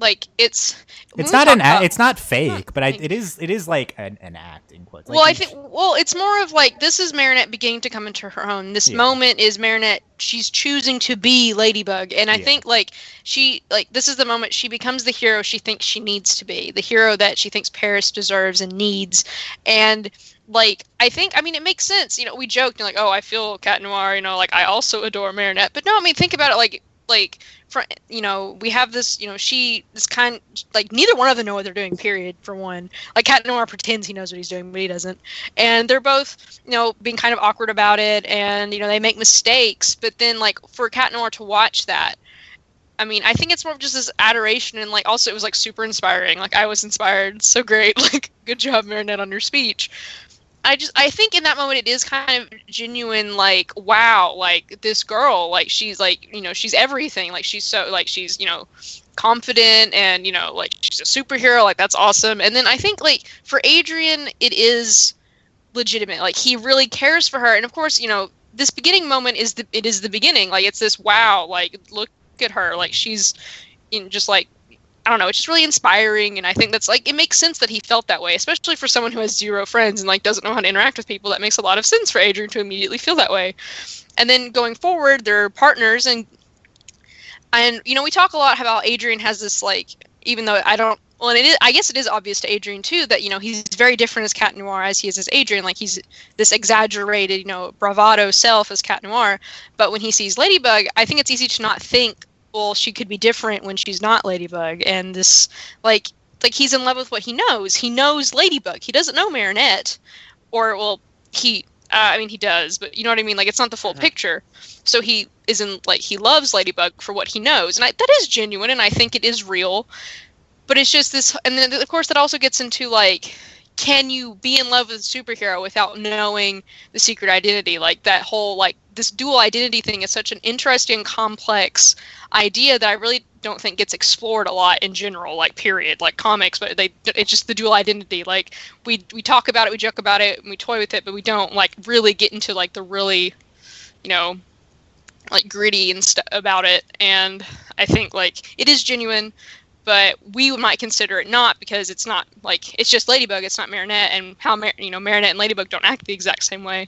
Speaker 2: like it's
Speaker 1: It's not an act. It's not fake, but I, it is. It is like an, an act in quotes. Like
Speaker 2: well, I think well, it's more of like this is Marinette beginning to come into her own. This
Speaker 1: Yeah.
Speaker 2: moment is Marinette. She's choosing to be Ladybug, and I
Speaker 1: Yeah.
Speaker 2: think like she like this is the moment she becomes the hero she thinks she needs to be, the hero that she thinks Paris deserves and needs, and like I think I mean it makes sense. You know, we joked like, oh, I feel Cat Noir. You know, like I also adore Marinette, but no, I mean think about it like like fr- you know we have this you know she this kind like neither one of them know what they're doing period for one like cat noir pretends he knows what he's doing but he doesn't and they're both you know being kind of awkward about it and you know they make mistakes but then like for cat noir to watch that I mean, I think it's more of just this adoration, and like also it was like super inspiring. Like I was inspired, so great. Like good job, Marinette, on your speech. I just I think in that moment it is kind of genuine like wow like this girl like she's like you know she's everything like she's so like she's you know confident and you know like she's a superhero like that's awesome. And then I think like for Adrien it is legitimate like he really cares for her. And of course you know this beginning moment is the it is the beginning like it's this wow like look at her like she's know, just like I don't know, it's just really inspiring and I think that's like it makes sense that he felt that way, especially for someone who has zero friends and like doesn't know how to interact with people. That makes a lot of sense for Adrien to immediately feel that way. And then going forward, they're partners and and you know, we talk a lot about Adrien has this like even though I don't well, and it is, I guess it is obvious to Adrien too that you know he's very different as Cat Noir as he is as Adrien. Like he's this exaggerated, you know, bravado self as Cat Noir. But when he sees Ladybug, I think it's easy to not think well she could be different when she's not ladybug and this like like he's in love with what he knows. He knows ladybug. He doesn't know marinette or well he uh, i mean he does but you know what i mean? Like it's not the full
Speaker 3: Mhm.
Speaker 2: picture. So he isn't like he loves ladybug for what he knows and I, that is genuine and i think it is real but it's just this and then of course that also gets into like can you be in love with a superhero without knowing the secret identity? Like that whole like this dual identity thing is such an interesting complex idea that i really don't think gets explored a lot in general like period like comics but they it's just the dual identity. Like we we talk about it we joke about it and we toy with it but we don't like really get into like the really you know like gritty and stuff about it. And i think like it is genuine but we might consider it not because it's not like it's just Ladybug. It's not Marinette, and how Mar- you know Marinette and Ladybug don't act the exact same way.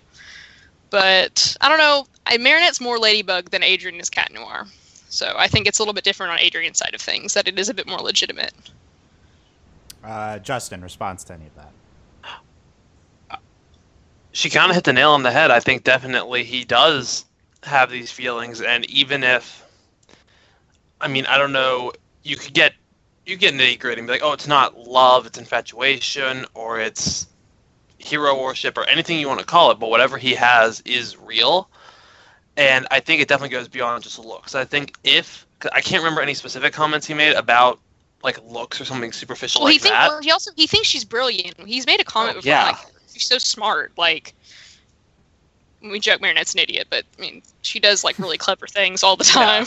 Speaker 2: But I don't know. I, Marinette's more Ladybug than Adrien is Cat Noir, so I think it's a little bit different on Adrien's side of things. That it is a bit more legitimate.
Speaker 1: Uh, Justin, response to any of that?
Speaker 3: She kind of hit the nail on the head. I think definitely he does have these feelings, and even if, I mean, I don't know, you could get you get nitty gritty and be like, oh, it's not love, it's infatuation, or it's hero worship, or anything you want to call it. But whatever he has is real, and I think it definitely goes beyond just looks. I think if I can't remember any specific comments he made about like looks or something superficial
Speaker 2: Well,
Speaker 3: like
Speaker 2: he think,
Speaker 3: that.
Speaker 2: well, he also he thinks she's brilliant. He's made a comment
Speaker 3: Oh,
Speaker 2: before,
Speaker 3: yeah.
Speaker 2: like she's so smart. Like we joke Marinette's an idiot, but I mean she does like really clever things all the time.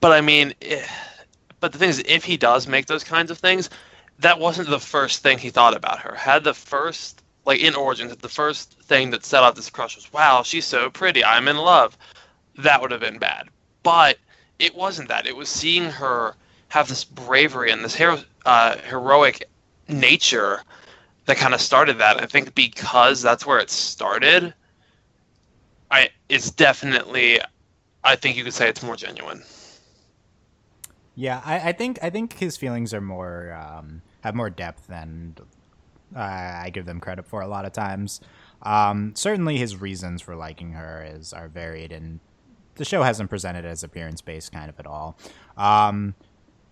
Speaker 3: But I mean, eh, but the thing is, if he does make those kinds of things, that wasn't the first thing he thought about her. Had the first, like in Origins, the first thing that set off this crush was, "Wow, she's so pretty. I'm in love." That would have been bad. But it wasn't that. It was seeing her have this bravery and this hero, uh, heroic nature that kind of started that. I think because that's where it started. I it's definitely. I think you could say it's more genuine.
Speaker 1: Yeah, I, I think I think his feelings are more um, have more depth than uh, I give them credit for a lot of times. Um, certainly, his reasons for liking her is are varied, and the show hasn't presented as appearance based kind of at all. Um,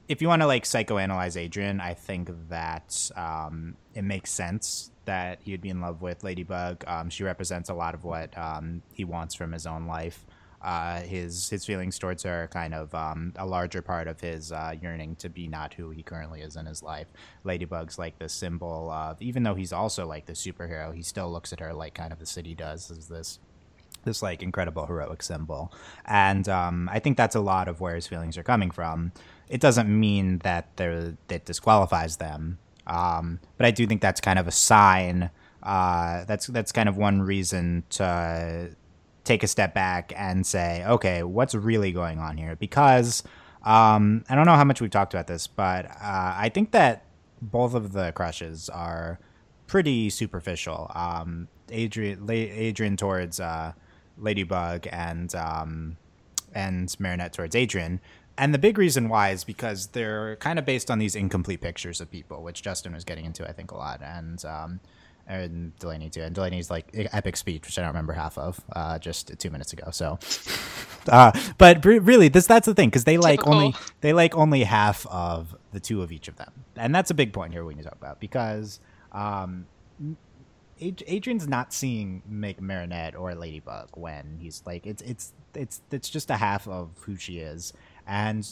Speaker 1: if you want to like psychoanalyze Adrien, I think that um, it makes sense that he'd be in love with Ladybug. Um, she represents a lot of what um, he wants from his own life. Uh, his his feelings towards her are kind of um, a larger part of his uh, yearning to be not who he currently is in his life. Ladybug's like the symbol of, even though he's also like the superhero, he still looks at her like kind of the city does as this this like incredible heroic symbol and um, i think that's a lot of where his feelings are coming from it doesn't mean that they're that disqualifies them um, but i do think that's kind of a sign uh, that's that's kind of one reason to take a step back and say okay what's really going on here? Because um, i don't know how much we've talked about this but uh, i think that both of the crushes are pretty superficial. Um, adrien adrien towards uh, Ladybug and um, and Marinette towards Adrien. And the big reason why is because they're kind of based on these incomplete pictures of people, which Justin was getting into, I think, a lot, and um, and Delaney too. And Delaney's like epic speech, which I don't remember half of, uh, just two minutes ago. So, uh, but re- really, this that's the thing because they like
Speaker 2: Typical.
Speaker 1: only they like only half of the two of each of them, and that's a big point here we need to talk about because. Um, Ad- Adrien's not seeing Meg Marinette or Ladybug when he's like it's it's it's it's just a half of who she is, and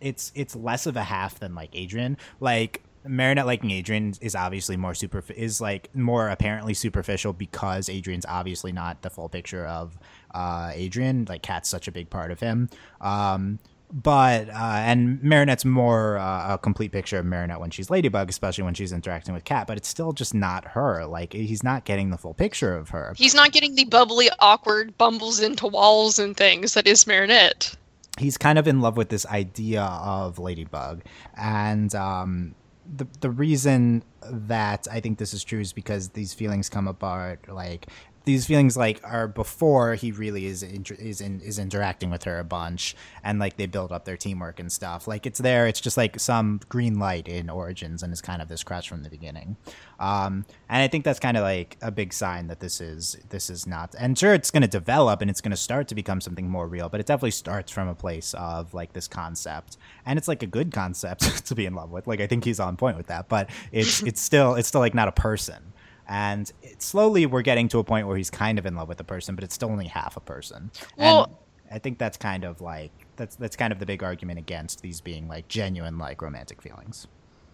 Speaker 1: it's it's less of a half than like Adrien. Like Marinette liking Adrien is obviously more super is like more apparently superficial because Adrien's obviously not the full picture of uh, Adrien. Like Cat's such a big part of him. Um, but uh, and Marinette's more uh, a complete picture of Marinette when she's Ladybug, especially when she's interacting with Cat. But it's still just not her. Like he's not getting the full picture of her.
Speaker 2: He's not getting the bubbly, awkward, bumbles into walls and things that is Marinette.
Speaker 1: he's kind of in love with this idea of Ladybug, and um, the the reason that I think this is true is because these feelings come apart like. These feelings like are before he really is inter- is in, is interacting with her a bunch, and like they build up their teamwork and stuff. Like it's there. It's just like some green light in Origins, and it's kind of this crush from the beginning. Um, and I think that's kind of like a big sign that this is this is not. And sure, it's going to develop and it's going to start to become something more real, but it definitely starts from a place of like this concept, and it's like a good concept to be in love with. Like I think he's on point with that, but it's it's still it's still like not a person. And it, slowly, we're getting to a point where he's kind of in love with the person, but it's still only half a person.
Speaker 2: Well-
Speaker 1: and I think that's kind of like that's that's kind of the big argument against these being like genuine like romantic feelings.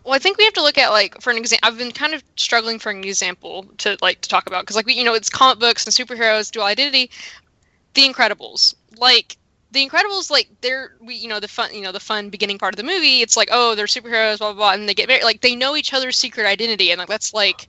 Speaker 2: Well, I think we have to look at like for an example. I've been kind of struggling for an example to like to talk about because like we, you know it's comic books and superheroes, dual identity. The Incredibles, like the Incredibles, like they're we you know the fun you know the fun beginning part of the movie. It's like oh they're superheroes, blah blah blah, and they get married. Like they know each other's secret identity, and like that's like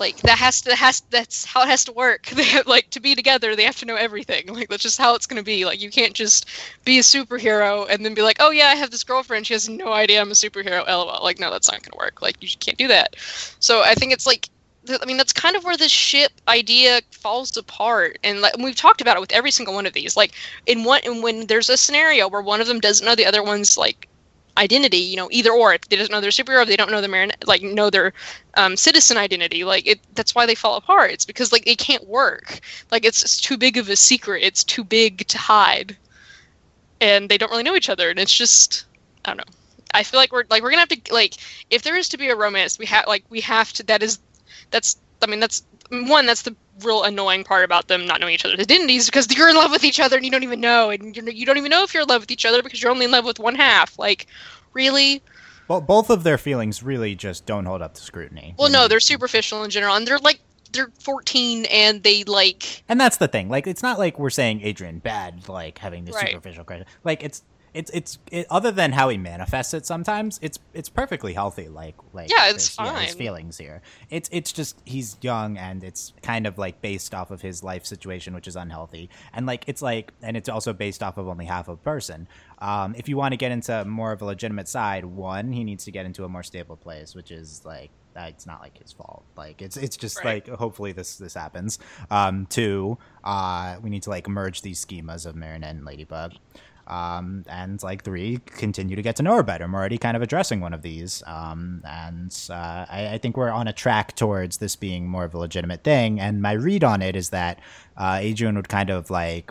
Speaker 2: like that has to has that's how it has to work. They have like to be together. They have to know everything. Like that's just how it's gonna be. Like you can't just be a superhero and then be like, oh yeah, I have this girlfriend. She has no idea I'm a superhero. LOL. Like no, that's not gonna work. Like you can't do that. So I think it's like. I mean, that's kind of where the ship idea falls apart, and like and we've talked about it with every single one of these. Like in one, and when there's a scenario where one of them doesn't know the other one's like identity. You know, either or. If they don't know their superhero, they don't know their Marinette, like know their um, citizen identity. Like it, that's why they fall apart. It's because like it can't work. Like it's, it's too big of a secret. It's too big to hide, and they don't really know each other. And it's just I don't know. I feel like we're like we're gonna have to like if there is to be a romance, we have like we have to. That is that's I mean that's one that's the real annoying part about them not knowing each other's identities because you're in love with each other and you don't even know and you're, you don't even know if you're in love with each other because you're only in love with one half like really
Speaker 1: Well, both of their feelings really just don't hold up to scrutiny.
Speaker 2: well no they're superficial in general and they're like they're 14 and they like
Speaker 1: And that's the thing. Like, it's not like we're saying Adrien bad, like having this
Speaker 2: Right.
Speaker 1: superficial credit. Like, it's it's it's it, other than how he manifests it sometimes it's it's perfectly healthy like like
Speaker 2: Yeah, it's
Speaker 1: his, his feelings here. It's it's just he's young and it's kind of like based off of his life situation which is unhealthy. And like it's like and it's also based off of only half a person. Um if you want to get into more of a legitimate side one he needs to get into a more stable place which is like it's not like his fault. Like it's it's just
Speaker 2: Right.
Speaker 1: like hopefully this this happens. Um two uh we need to like merge these schemas of Marinette and Ladybug um, and like three, continue to get to know her better. I'm already kind of addressing one of these, um, and uh, I, I think we're on a track towards this being more of a legitimate thing. And my read on it is that uh, Adrien would kind of like,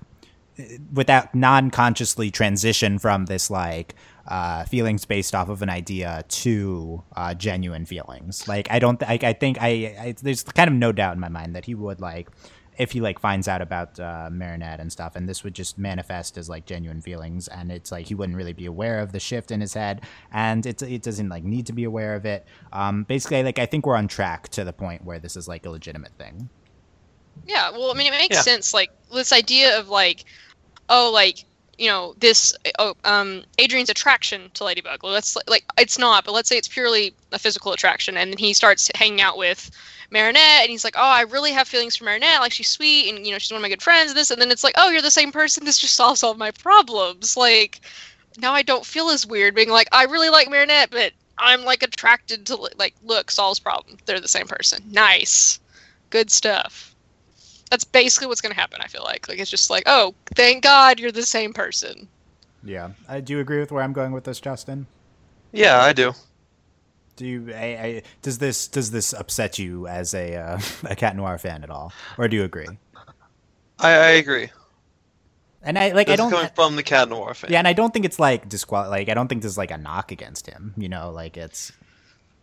Speaker 1: without non-consciously transition from this like uh, feelings based off of an idea to uh, genuine feelings. Like I don't, th- I, I think I, I, there's kind of no doubt in my mind that he would like, if he like finds out about uh, Marinette and stuff, and this would just manifest as like genuine feelings, and it's like he wouldn't really be aware of the shift in his head, and it it doesn't like need to be aware of it. Um, basically, like I think we're on track to the point where this is like a legitimate thing.
Speaker 2: Yeah, well, I mean, it makes
Speaker 3: Yeah.
Speaker 2: sense. Like this idea of like, oh, like you know, this oh, um, Adrien's attraction to Ladybug. Let's like it's not, but let's say it's purely a physical attraction, and then he starts hanging out with Marinette, and he's like, oh, I really have feelings for Marinette. Like she's sweet, and you know, she's one of my good friends. And this, and then it's like, oh, you're the same person. This just solves all my problems. Like now I don't feel as weird being like, I really like Marinette, but I'm like attracted to like look solves problem. They're the same person. Nice, good stuff that's basically what's going to happen i feel like like it's just like oh thank god you're the same person
Speaker 1: Yeah, I do agree with where I'm going with this, Justin?
Speaker 3: Yeah, I do.
Speaker 1: Do you? I, I, does this does this upset you as a uh, a cat noir fan at all, or do you agree?
Speaker 3: I, I agree.
Speaker 1: And I like
Speaker 3: This
Speaker 1: I don't.
Speaker 3: coming from the Cat Noir fan.
Speaker 1: Yeah, and I don't think it's like disqual. Like I don't think there's like a knock against him. You know, like it's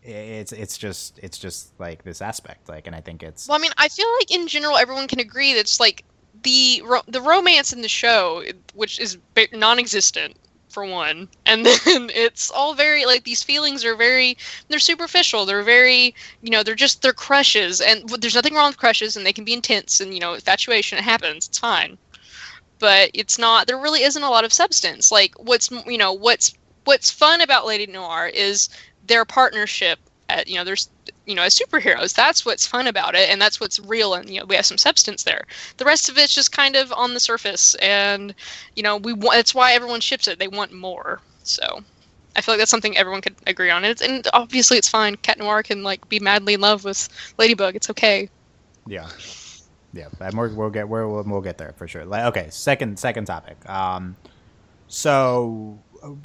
Speaker 1: it's it's just it's just like this aspect. Like, and I think it's
Speaker 2: well i mean i feel like in general everyone can agree that's like the ro- the romance in the show which is ba- non-existent for one. And then it's all very like these feelings are very they're superficial. They're very you know they're just they're crushes. And there's nothing wrong with crushes and they can be intense and you know infatuation it happens. It's fine. But it's not there really isn't a lot of substance. Like what's you know what's what's fun about lady noir is their partnership you know there's you know as superheroes that's what's fun about it and that's what's real and you know we have some substance there. The rest of it's just kind of on the surface and you know we want that's why everyone ships it. They want more. So i feel like that's something everyone could agree on. And, it's, and obviously it's fine. Cat noir can like be madly in love with ladybug. It's okay.
Speaker 1: Yeah, yeah. We're, we'll get we'll we'll get there for sure. Like, okay, second second topic. Um, so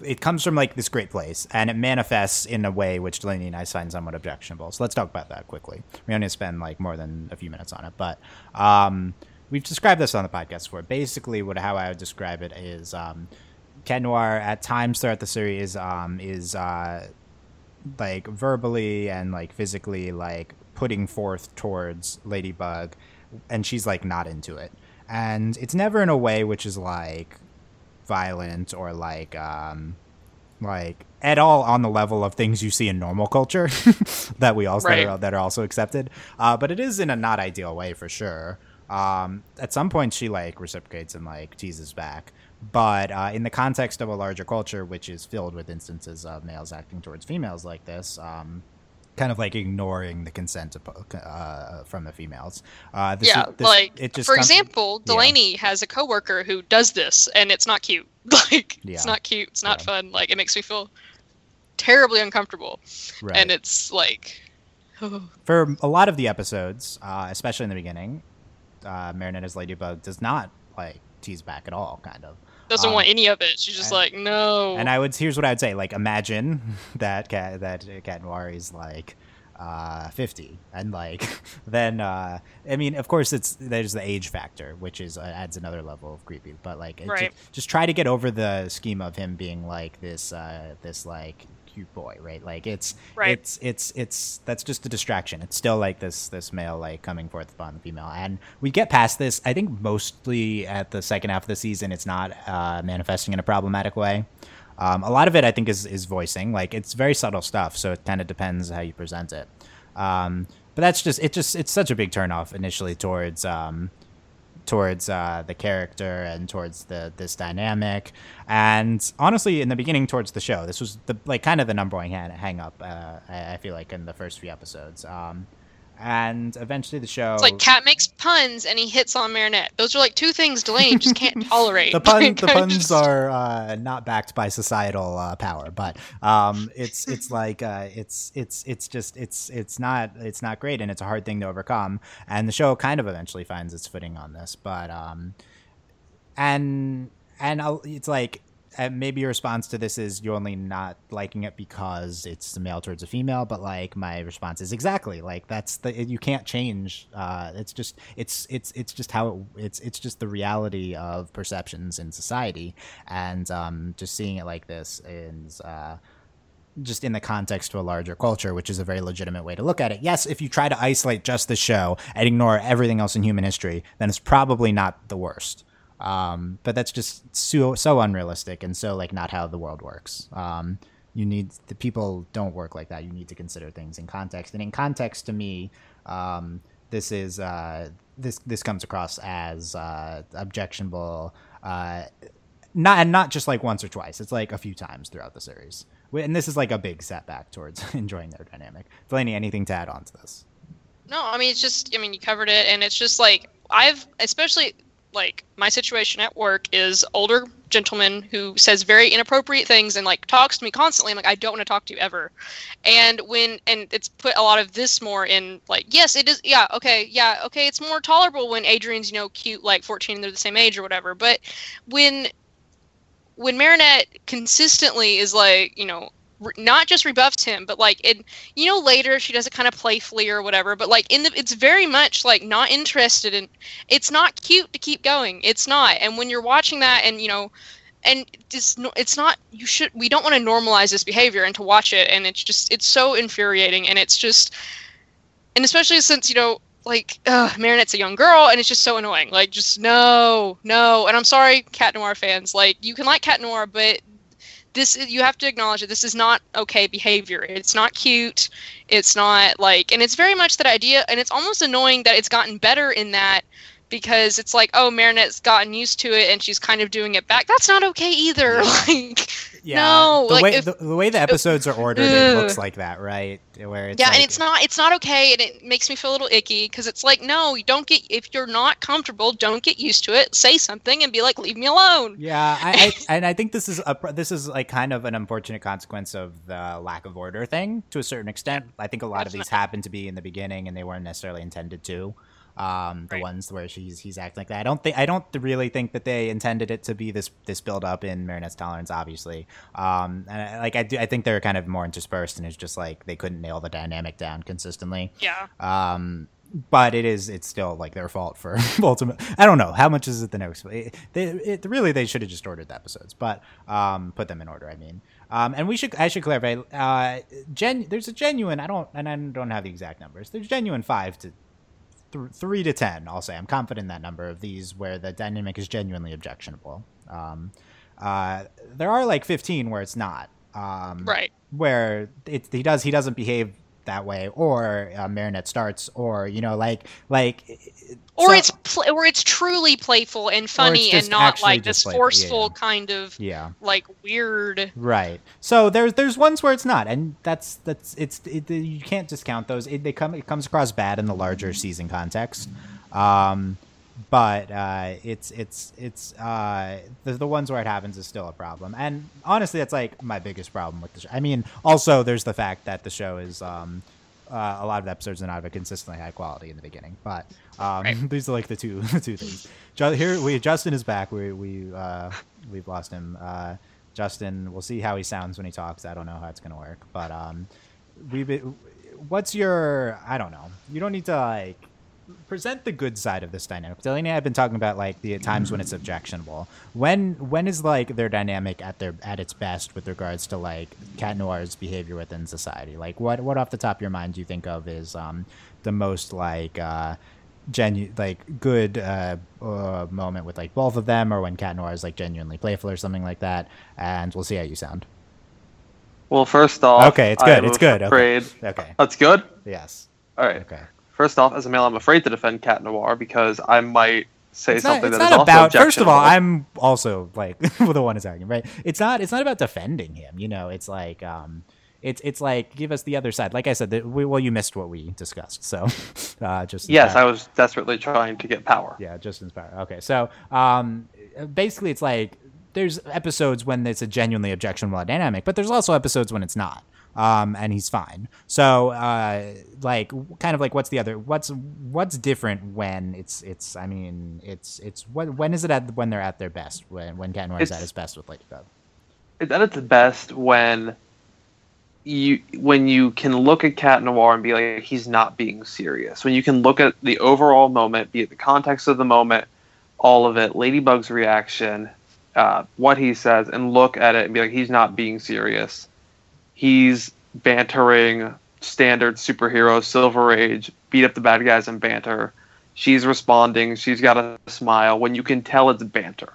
Speaker 1: it comes from like this great place, and it manifests in a way which Delaney and I find somewhat objectionable. So let's talk about that quickly. We only spend like more than a few minutes on it, but um, we've described this on the podcast before. Basically, what how I would describe it is um, Noir at times throughout the series um, is uh, like verbally and like physically like putting forth towards Ladybug, and she's like not into it, and it's never in a way which is like violent or like um like at all on the level of things you see in normal culture that we also
Speaker 2: Right.
Speaker 1: that, are, that are also accepted. Uh, but it is in a not ideal way for sure. Um, at some point she like reciprocates and like teases back. But uh, in the context of a larger culture which is filled with instances of males acting towards females like this um, kind of like ignoring the consent of, uh, from the females uh, this,
Speaker 2: yeah
Speaker 1: this-
Speaker 2: like
Speaker 1: it just
Speaker 2: for
Speaker 1: com-
Speaker 2: example
Speaker 1: yeah.
Speaker 2: delaney has a coworker who does this and it's not cute like
Speaker 1: Yeah.
Speaker 2: it's not cute it's not
Speaker 1: Yeah.
Speaker 2: fun like it makes me feel terribly uncomfortable
Speaker 1: right.
Speaker 2: and it's like
Speaker 1: for a lot of the episodes, uh, especially in the beginning, uh, Ladybug does not like tease back at all. Kind of.
Speaker 2: Doesn't
Speaker 1: Um,
Speaker 2: want any of it. She's just
Speaker 1: and-
Speaker 2: like, no.
Speaker 1: And I would here's what I would say: like, imagine that cat that Cat Noir is like uh 50 and like then uh i mean of course it's there's the age factor which is uh, adds another level of creepy but like
Speaker 2: Right.
Speaker 1: just, just try to get over the scheme of him being like this uh this like cute boy right like it's
Speaker 2: Right.
Speaker 1: it's it's it's that's just a distraction it's still like this this male like coming forth upon the female and we get past this i think mostly at the second half of the season it's not uh manifesting in a problematic way um, a lot of it, I think, is is voicing. Like it's very subtle stuff, so it kind of depends how you present it. Um, but that's just it. Just it's such a big turnoff initially towards um, towards uh, the character and towards the this dynamic. And honestly, in the beginning, towards the show, this was the like kind of the number one hang, hang up. Uh, I, I feel like in the first few episodes. Um, and eventually, the show
Speaker 2: It's like Cat makes puns and he hits on Marinette. Those are like two things Delaney just can't tolerate.
Speaker 1: the pun
Speaker 2: Like,
Speaker 1: the puns
Speaker 2: just-
Speaker 1: are uh, not backed by societal uh, power, but um, it's it's like uh, it's it's it's just it's it's not it's not great, and it's a hard thing to overcome. And the show kind of eventually finds its footing on this, but um, and and I'll, it's like uh, maybe your response to this is you're only not liking it because it's a male towards a female but like my response is exactly like that's the you can't change uh it's just it's it's it's just how it, it's it's just the reality of perceptions in society and um just seeing it like this is uh just in the context to a larger culture, which is a very legitimate way to look at it. Yes, if you try to isolate just the show and ignore everything else in human history, then it's probably not the worst. Um, but that's just so so unrealistic and so like not how the world works. Um, you need the people don't work like that. You need to consider things in context, and in context, to me, um, this is uh, this this comes across as uh, objectionable. Uh, not and not just like once or twice. It's like a few times throughout the series, and this is like a big setback towards enjoying their dynamic. Delaney, anything to add on to this?
Speaker 2: No, I mean it's just I mean you covered it and it's just like I've especially like my situation at work is older gentleman who says very inappropriate things and like talks to me constantly. I'm like I don't want to talk to you ever. And when and it's put a lot of this more in like yes it is yeah okay yeah okay it's more tolerable when Adrien's you know cute like 14 and they're the same age or whatever. But when when Marinette consistently is like you know re- not just rebuffs him but like it you know later she does it kind of playfully or whatever but like in the it's very much like not interested in it's not cute to keep going it's not and when you're watching that and you know and it's it's not you should we don't want to normalize this behavior and to watch it and it's just it's so infuriating and it's just and especially since you know like uh, Marinette's a young girl and it's just so annoying like just no no and I'm sorry Cat Noir fans like you can like Cat Noir but this you have to acknowledge that this is not okay behavior. It's not cute. It's not like and it's very much that idea and it's almost annoying that it's gotten better in that because it's like oh marinette's gotten used to it and she's kind of doing it back. That's not okay either. Like no
Speaker 1: the
Speaker 2: like
Speaker 1: way
Speaker 2: if,
Speaker 1: the, the way the episodes are ordered, it looks like that, right? Where it's
Speaker 2: yeah
Speaker 1: like,
Speaker 2: and it's not it's not okay and it makes me feel a little icky because it's like no you don't get if you're not comfortable don't get used to it say something and be like leave me alone
Speaker 1: Yeah, I, I and I think this is a this is like kind of an unfortunate consequence of the lack of order thing to a certain extent. I think a lot of these
Speaker 2: Definitely.
Speaker 1: happen to be in the beginning and they weren't necessarily intended to. Um, the
Speaker 2: Right.
Speaker 1: ones where she's he's acting like that. I don't think I don't really think that they intended it to be this this build up in Marinette's tolerance. Obviously, um, and I, like I do, I think they're kind of more interspersed and it's just like they couldn't nail the dynamic down consistently.
Speaker 2: yeah
Speaker 1: Um, but it is it's still like their fault for ultimate. I don't know how much is it the next. It, they, it really they should have just ordered the episodes, but um, put them in order. I mean, um, and we should I should clarify. Uh, gen there's a genuine. I don't and I don't have the exact numbers. There's genuine five to th- three to ten. I'll say I'm confident in that number of these where the dynamic is genuinely objectionable. Um, uh, there are like 15 where it's not. Um,
Speaker 2: right
Speaker 1: where it, he does he doesn't behave that way or uh, Marinette starts or you know like like
Speaker 2: or
Speaker 1: so-
Speaker 2: it's pl- or it's truly playful and funny and not like this
Speaker 1: playful,
Speaker 2: forceful
Speaker 1: yeah.
Speaker 2: kind of
Speaker 1: yeah.
Speaker 2: like weird
Speaker 1: right. So there's there's ones where it's not and that's that's it's it, you can't discount those. It, they come it comes across bad in the larger season context. Um but uh, it's it's it's uh, the, the ones where it happens is still a problem, and honestly, that's like my biggest problem with the show. I mean, also there's the fact that the show is um, uh, a lot of the episodes are not of a consistently high quality in the beginning. But um,
Speaker 2: Right.
Speaker 1: these are like the two the two things. Here we Justin is back. We we uh, we've lost him. Uh, Justin, we'll see how he sounds when he talks. I don't know how it's gonna work, but um, we what's your I don't know. You don't need to like present the good side of this dynamic. Delaney and I have been talking about like the times when it's objectionable. When when is like their dynamic at their at its best with regards to like Cat Noir's behavior within society? Like what what off the top of your mind do you think of is um the most like uh genu like good uh, uh moment with like both of them or when Cat Noir is like genuinely playful or something like that and we'll see how you sound.
Speaker 3: Well, first off,
Speaker 1: Okay, it's good, it's good, okay.
Speaker 3: Afraid.
Speaker 1: Okay.
Speaker 3: That's good.
Speaker 1: Yes.
Speaker 3: All right.
Speaker 1: Okay.
Speaker 3: First off, as a male, I'm afraid to defend Cat Noir because I might say
Speaker 1: it's not,
Speaker 3: something
Speaker 1: it's
Speaker 3: that is
Speaker 1: not
Speaker 3: also
Speaker 1: about first of all i'm also like the one attacking right? It's not it's not about defending him you know? It's like um it's it's like give us the other side. Like i said that we, well you missed what we discussed so uh just
Speaker 3: Yes, I was desperately trying to get power.
Speaker 1: yeah just inspire okay so um basically it's like there's episodes when it's a genuinely objectionable dynamic but there's also episodes when it's not um and he's fine so uh like kind of like what's the other what's what's different when it's it's i mean it's it's when when is it at when they're at their best when when cat noir is at his best with ladybug
Speaker 3: It's at its best when you when you can look at Cat Noir and be like, he's not being serious. When you can look at the overall moment, be it the context of the moment, all of it, Ladybug's reaction, uh, what he says, and look at it and be like, he's not being serious. He's bantering standard superhero, Silver Age, beat up the bad guys and banter. She's responding. She's got a smile. When you can tell it's banter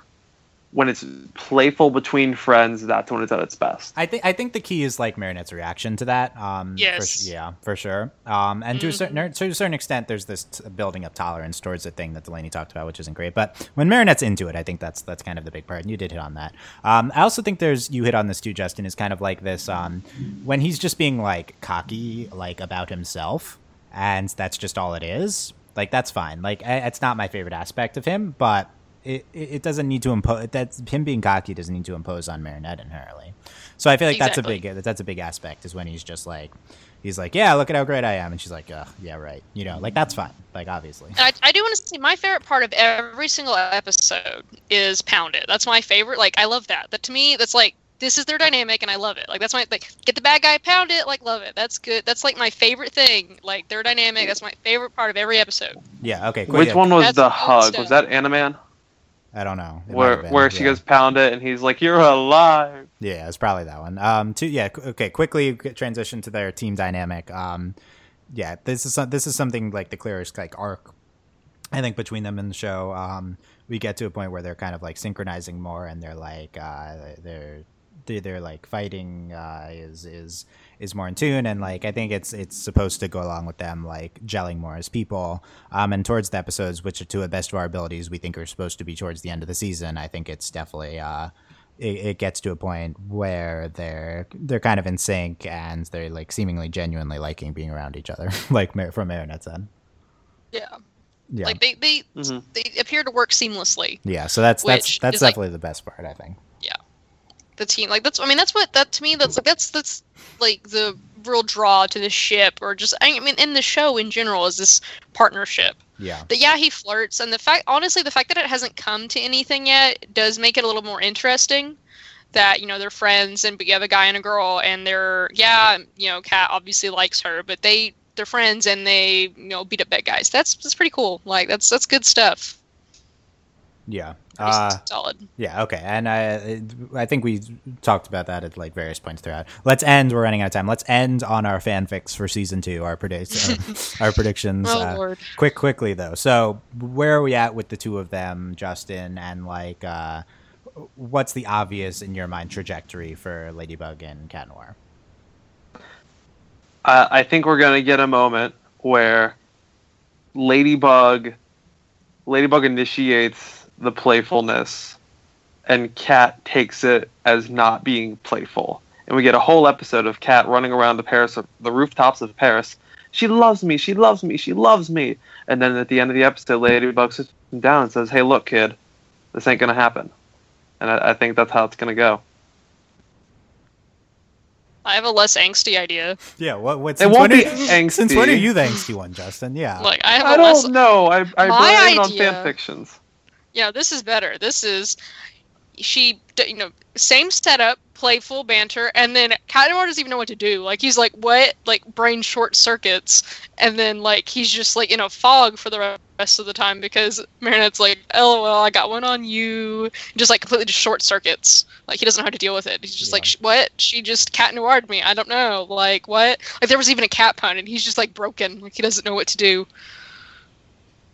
Speaker 3: when it's playful between friends, that's when it's at its best.
Speaker 1: I think I think the key is like Marinette's reaction to that. Um,
Speaker 2: Yes.
Speaker 1: s- yeah, for sure. Um, and to a certain to a certain extent, there's this t- building up tolerance towards the thing that Delaney talked about, which isn't great. But when Marinette's into it, I think that's that's kind of the big part. And you did hit on that. Um, I also think there's you hit on this too, Justin. Is kind of like this um, when he's just being like cocky, like about himself, and that's just all it is. Like that's fine. Like it's not my favorite aspect of him, but it, it it doesn't need to impose. That's him being cocky doesn't need to impose on Marinette inherently. So I feel like that's a big that's a big aspect is when he's just like he's like yeah look at how great I am and she's like uh, yeah right you know like that's fine like obviously
Speaker 2: I, I do want to say my favorite part of every single episode is Pound It. That's my favorite. Like I love that. That to me, that's like this is their dynamic, and I love it. Like that's my like get the bad guy, pound it. Like love it. That's good. That's like my favorite thing. Like their dynamic. That's my favorite part of every episode.
Speaker 1: yeah okay cool,
Speaker 3: Which
Speaker 1: yeah.
Speaker 3: one was
Speaker 2: That's
Speaker 3: the hug?
Speaker 2: stuff.
Speaker 3: Was that Animan?
Speaker 1: I don't know It
Speaker 3: Where
Speaker 1: been,
Speaker 3: where she
Speaker 1: yeah.
Speaker 3: goes pound it and he's like, "You're alive."
Speaker 1: Yeah, it's probably that one. Um, two, yeah, okay. Quickly transition to their team dynamic. Um, yeah, this is this is something like the clearest like arc. I think between them in the show, um, we get to a point where they're kind of like synchronizing more, and they're like uh, they're they're, they're like fighting uh, is is is more in tune, and like I think it's it's supposed to go along with them like gelling more as people. Um, and towards the episodes, which are to the best of our abilities, we think are supposed to be towards the end of the season. I think it's definitely uh, it, it gets to a point where they're they're kind of in sync and they're like seemingly genuinely liking being around each other, like Mar- from Marinette's end.
Speaker 2: Yeah.
Speaker 1: Yeah,
Speaker 2: Like they they
Speaker 3: Mhm.
Speaker 2: they appear to work seamlessly.
Speaker 1: yeah. So that's that's
Speaker 2: Which
Speaker 1: that's
Speaker 2: is, like-
Speaker 1: definitely the best part, I think.
Speaker 2: The team like that's i mean that's what that to me that's like that's that's like the real draw to the ship or just i mean in the show in general is this partnership.
Speaker 1: Yeah,
Speaker 2: that yeah he flirts and the fact honestly the fact that it hasn't come to anything yet does make it a little more interesting that you know they're friends and but you have a guy and a girl and they're yeah you know Cat obviously likes her but they they're friends and they you know beat up bad guys. That's that's pretty cool. Like that's that's good stuff
Speaker 1: yeah. Uh,
Speaker 2: solid
Speaker 1: Yeah, okay. And I I think we talked about that at like various points throughout. Let's end. We're running out of time. Let's end on our fanfics for season two. Our predict our predictions.
Speaker 2: oh
Speaker 1: uh,
Speaker 2: lord
Speaker 1: quick, quickly though. So where are we at with the two of them, Justin? And like, uh, what's the obvious in your mind trajectory for Ladybug and Cat Noir?
Speaker 3: I, I think we're gonna get a moment where Ladybug, Ladybug initiates the playfulness, and Cat takes it as not being playful, and we get a whole episode of Cat running around the Paris, the rooftops of Paris. She loves me. She loves me. She loves me. And then at the end of the episode, Ladybug sits him down and says, "Hey, look, kid, this ain't gonna happen." And I, I think that's how it's gonna go.
Speaker 2: I have a less angsty idea.
Speaker 1: Yeah, what? What?
Speaker 3: It won't
Speaker 1: when
Speaker 3: be
Speaker 1: are,
Speaker 3: angsty.
Speaker 1: Since when are you the angsty one, Justin? Yeah.
Speaker 2: Like I have
Speaker 3: I
Speaker 2: a
Speaker 3: don't know. I I
Speaker 2: My
Speaker 3: blame it on
Speaker 2: idea-
Speaker 3: fan fictions.
Speaker 2: Yeah, this is better. This is she, you know, same setup, playful banter, and then Cat Noir doesn't even know what to do. Like he's like, what? Like brain short circuits, and then like he's just like in a fog for the rest of the time because Marinette's like, LOL, I got one on you. Just like completely just short circuits. Like he doesn't know how to deal with it. He's just like,
Speaker 1: Yeah.
Speaker 2: "Sh- what? She just Cat Noired me. I don't know. Like what? Like there was even a cat pun, and he's just like broken. Like he doesn't know what to do.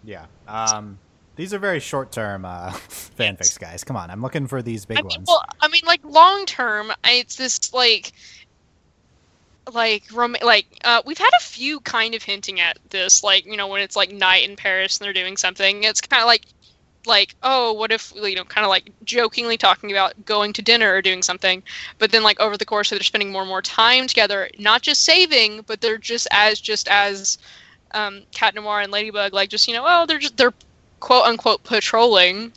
Speaker 1: Yeah. Um, these are very short-term uh, fanfics, guys. Come on, I'm looking for these big
Speaker 2: I mean,
Speaker 1: ones.
Speaker 2: well, I mean, like long term, it's this like, like rom- like uh, we've had a few kind of hinting at this, like you know when it's like night in Paris and they're doing something. It's kind of like, like oh, what if you know, kind of like jokingly talking about going to dinner or doing something, but then like over the course of they're spending more and more time together, not just saving, but they're just as just as um, Cat Noir and Ladybug, like just you know, oh, they're just they're quote unquote patrolling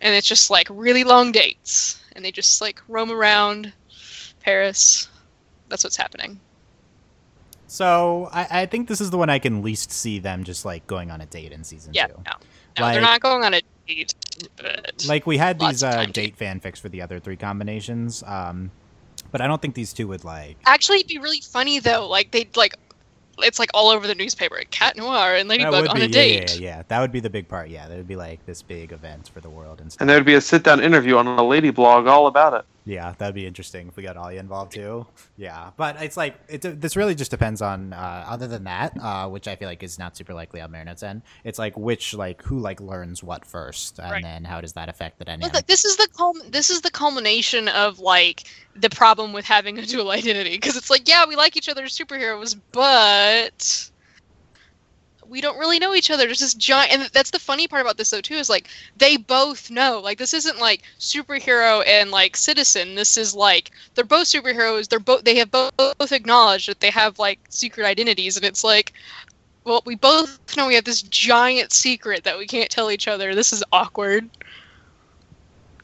Speaker 2: and it's just like really long dates and they just like roam around paris that's what's happening
Speaker 1: So I, I think this is the one I can least see them just like going on a date in season
Speaker 2: yeah
Speaker 1: two.
Speaker 2: no, no
Speaker 1: Like-
Speaker 2: they're not going on a date but
Speaker 1: Like we had these uh, date fanfics for the other three combinations, um, but I don't think these two would like.
Speaker 2: actually it'd be really funny though like they'd like it's like all over the newspaper cat noir and ladybug
Speaker 1: would
Speaker 2: on
Speaker 1: be,
Speaker 2: a
Speaker 1: yeah,
Speaker 2: date
Speaker 1: Yeah, yeah, yeah, that would be the big part. Yeah, that would be like this big event for the world and stuff.
Speaker 3: And there would be a sit down interview on a Ladyblog all about it.
Speaker 1: Yeah, that'd be interesting if we got Alya involved too. Yeah, but it's like it. This really just depends on. Uh, other than that, uh, which I feel like is not super likely on Marinette's end. It's like which like who like learns what first, and
Speaker 2: Right.
Speaker 1: then how does that affect the
Speaker 2: Well,
Speaker 1: dynamic?
Speaker 2: th- this is the culm- this is the culmination of like the problem with having a dual identity because it's like yeah we like each other as superheroes but we don't really know each other. There's this giant and that's the funny part about this though too is like they both know. Like this isn't like superhero and like citizen. This is like they're both superheroes. They're both they have both, both acknowledged that they have like secret identities and it's like well we both know we have this giant secret that we can't tell each other. This is awkward.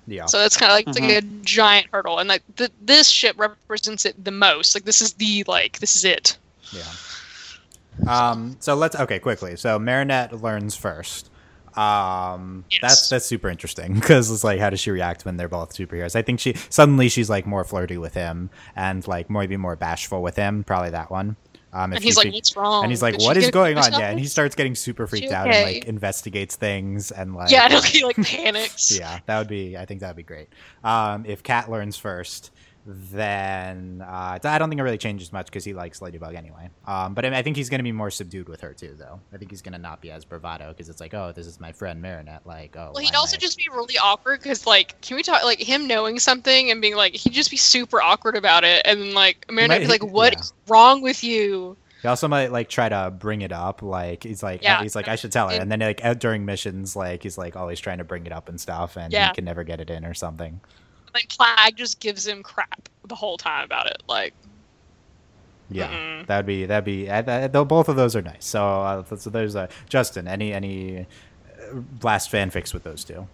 Speaker 1: Yeah,
Speaker 2: so that's kind of like, it's like a mm-hmm. giant hurdle, and like th- this ship represents it the most. Like this is the like this is it.
Speaker 1: yeah. Um. So let's okay quickly. So Marinette learns first. Um.
Speaker 2: Yes.
Speaker 1: That's that's super interesting because it's like how does she react when they're both superheroes? I think she suddenly she's like more flirty with him and like maybe more bashful with him. Probably that one. Um,
Speaker 2: And he's like, "What's wrong?"
Speaker 1: and he's like,
Speaker 2: Did
Speaker 1: "What is going on?" Yeah, and he starts getting super freaked
Speaker 2: She
Speaker 1: out and like investigates things and like
Speaker 2: yeah, no, he like panics.
Speaker 1: yeah, that would be. I think that would be great. Um, if Cat learns first, then uh, I don't think it really changes much because he likes Ladybug anyway. Um, but I, I think he's going to be more subdued with her too, though. I think he's going to not be as bravado because it's like, oh, this is my friend Marinette. Like, oh,
Speaker 2: Well, he'd also
Speaker 1: I-
Speaker 2: just be really awkward because, like, can we talk like him knowing something and being like, he'd just be super awkward about it, and like Marinette would be like, "What
Speaker 1: yeah.
Speaker 2: is wrong with you?"
Speaker 1: He also might like try to bring it up. Like he's like,
Speaker 2: Yeah.
Speaker 1: he's like, I should tell her. And then like during missions, like he's like always trying to bring it up and stuff, and
Speaker 2: Yeah.
Speaker 1: he can never get it in or something.
Speaker 2: Like Plagg just gives him crap the whole time about it. Like,
Speaker 1: Yeah,
Speaker 2: Mm-mm.
Speaker 1: that'd be that'd be. I, I, though both of those are nice. So, uh, so there's uh, Justin. Any any uh, blast fanfics with those two?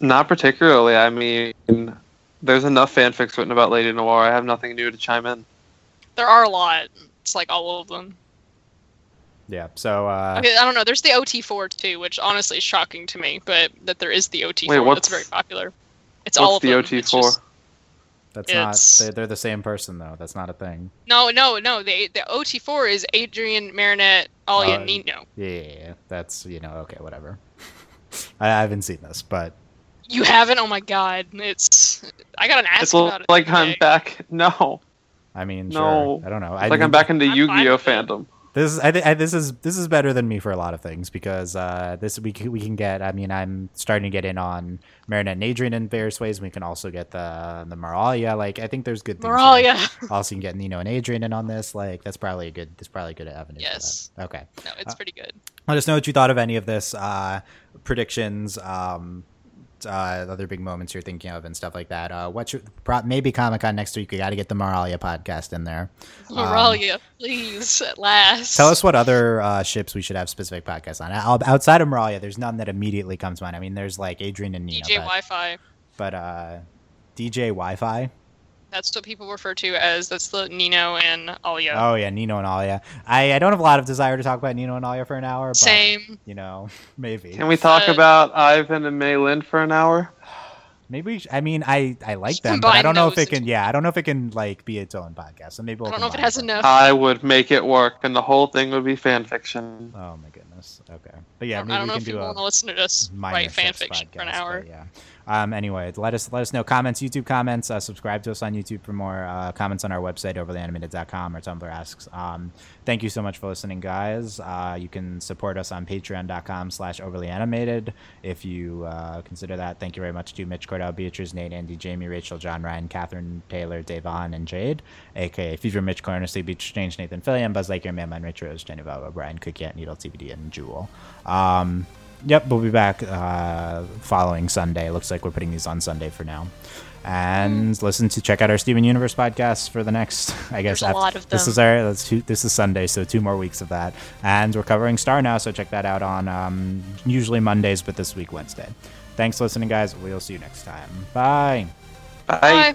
Speaker 3: Not particularly. I mean, there's enough fanfics written about Lady Noir. I have nothing new to chime in.
Speaker 2: there are a lot. It's like all of them.
Speaker 1: Yeah. So uh,
Speaker 2: Okay, I don't know. There's the OT4 too, which honestly is shocking to me, but that there is the OT4
Speaker 3: Wait,
Speaker 2: that's very popular. It's
Speaker 3: What's
Speaker 2: all of
Speaker 3: the. OT
Speaker 2: It's
Speaker 3: for?
Speaker 2: just-
Speaker 1: that's
Speaker 2: it's-
Speaker 1: not. They're, they're the same person though. That's not a thing.
Speaker 2: No, no, no. The the OT4 is Adrien, Marinette, Alya,
Speaker 1: Uh,
Speaker 2: and Nino.
Speaker 1: Yeah, yeah, yeah. That's you know okay, whatever. I, I haven't seen this, but
Speaker 2: You haven't? Oh my god. It's I got an ask
Speaker 3: It's
Speaker 2: about it.
Speaker 3: like I'm back. No,
Speaker 1: I mean,
Speaker 3: No.
Speaker 1: sure. I don't know.
Speaker 3: it's
Speaker 1: I
Speaker 3: like
Speaker 1: mean,
Speaker 3: I'm back into Yu-Gi-Oh
Speaker 2: with it.
Speaker 3: fandom.
Speaker 1: This is I, thi- I this is this is better than me for a lot of things because uh, this we can, we can get. I mean, I'm starting to get in on Marinette and Adrien in various ways. We can also get the the Moralia. Like I think there's good things. here.
Speaker 2: Moralia.
Speaker 1: Also, you can get Nino and Adrien in on this. Like that's probably a good. That's probably a good avenue.
Speaker 2: Yes.
Speaker 1: Okay.
Speaker 2: no, it's
Speaker 1: Uh,
Speaker 2: pretty good.
Speaker 1: Let us know what you thought of any of this. Uh, predictions. Um, uh, other big moments you're thinking of and stuff like that. Uh, what should maybe Comic Con next week? We got to get the Moralia podcast in there.
Speaker 2: Moralia, please, at last.
Speaker 1: um, Tell us what other uh, ships we should have specific podcasts on. Out- Outside of Moralia, there's none that immediately comes to mind. I mean, there's like Adrien and Nina,
Speaker 2: DJ
Speaker 1: but,
Speaker 2: Wi-Fi.
Speaker 1: but uh, DJ Wi-Fi.
Speaker 2: That's what people refer to as that's the Nino and Alya.
Speaker 1: Oh yeah, Nino and Alya. I, I don't have a lot of desire to talk about Nino and Alya for an hour, but
Speaker 2: Same.
Speaker 1: you know, maybe.
Speaker 3: Can we talk
Speaker 2: Uh,
Speaker 3: about Ivan and Mylène for an hour?
Speaker 1: Maybe I mean I I like them, but I don't know if it can yeah, I don't know if it can like be its own podcast. So maybe we'll
Speaker 2: I don't know if it has
Speaker 1: them.
Speaker 2: enough.
Speaker 3: I would make it work, and the whole thing would be fan fiction.
Speaker 1: Oh my goodness. Okay. But yeah,
Speaker 2: I
Speaker 1: maybe
Speaker 2: don't
Speaker 1: we
Speaker 2: know
Speaker 1: can
Speaker 2: if
Speaker 1: do
Speaker 2: people want to listen to us
Speaker 1: minor
Speaker 2: write fan fiction for an hour.
Speaker 1: yeah. Um, anyway, let us let us know comments, YouTube comments. Uh, subscribe to us on YouTube for more uh, comments on our website, overlyanimated.com or Tumblr asks. Um, thank you so much for listening, guys. Uh, you can support us on patreon.com slash overlyanimated if you uh, consider that. Thank you very much to Mitch Cordell, Beatrice, Nate, Andy, Jamie, Rachel, John, Ryan, Catherine, Taylor, Davon, and Jade, aka Fever Mitch, Corner, Beach, Exchange, Nathan, Fillion, Buzz Lightyear, Man, Man, Rich Rose, Jenny Vava, Brian, Cookie, Needle, TBD, and Jewel. Um, Yep, we'll be back uh, following Sunday. Looks like we're putting these on Sunday for now. And listen to check out our Steven Universe podcast for the next. I guess
Speaker 2: There's a lot of
Speaker 1: this is our that's two, this is Sunday, so two more weeks of that. And we're covering Star now, so check that out on um, usually Mondays, but this week Wednesday. Thanks for listening, guys. We'll see you next time. Bye.
Speaker 3: Bye.
Speaker 2: Bye.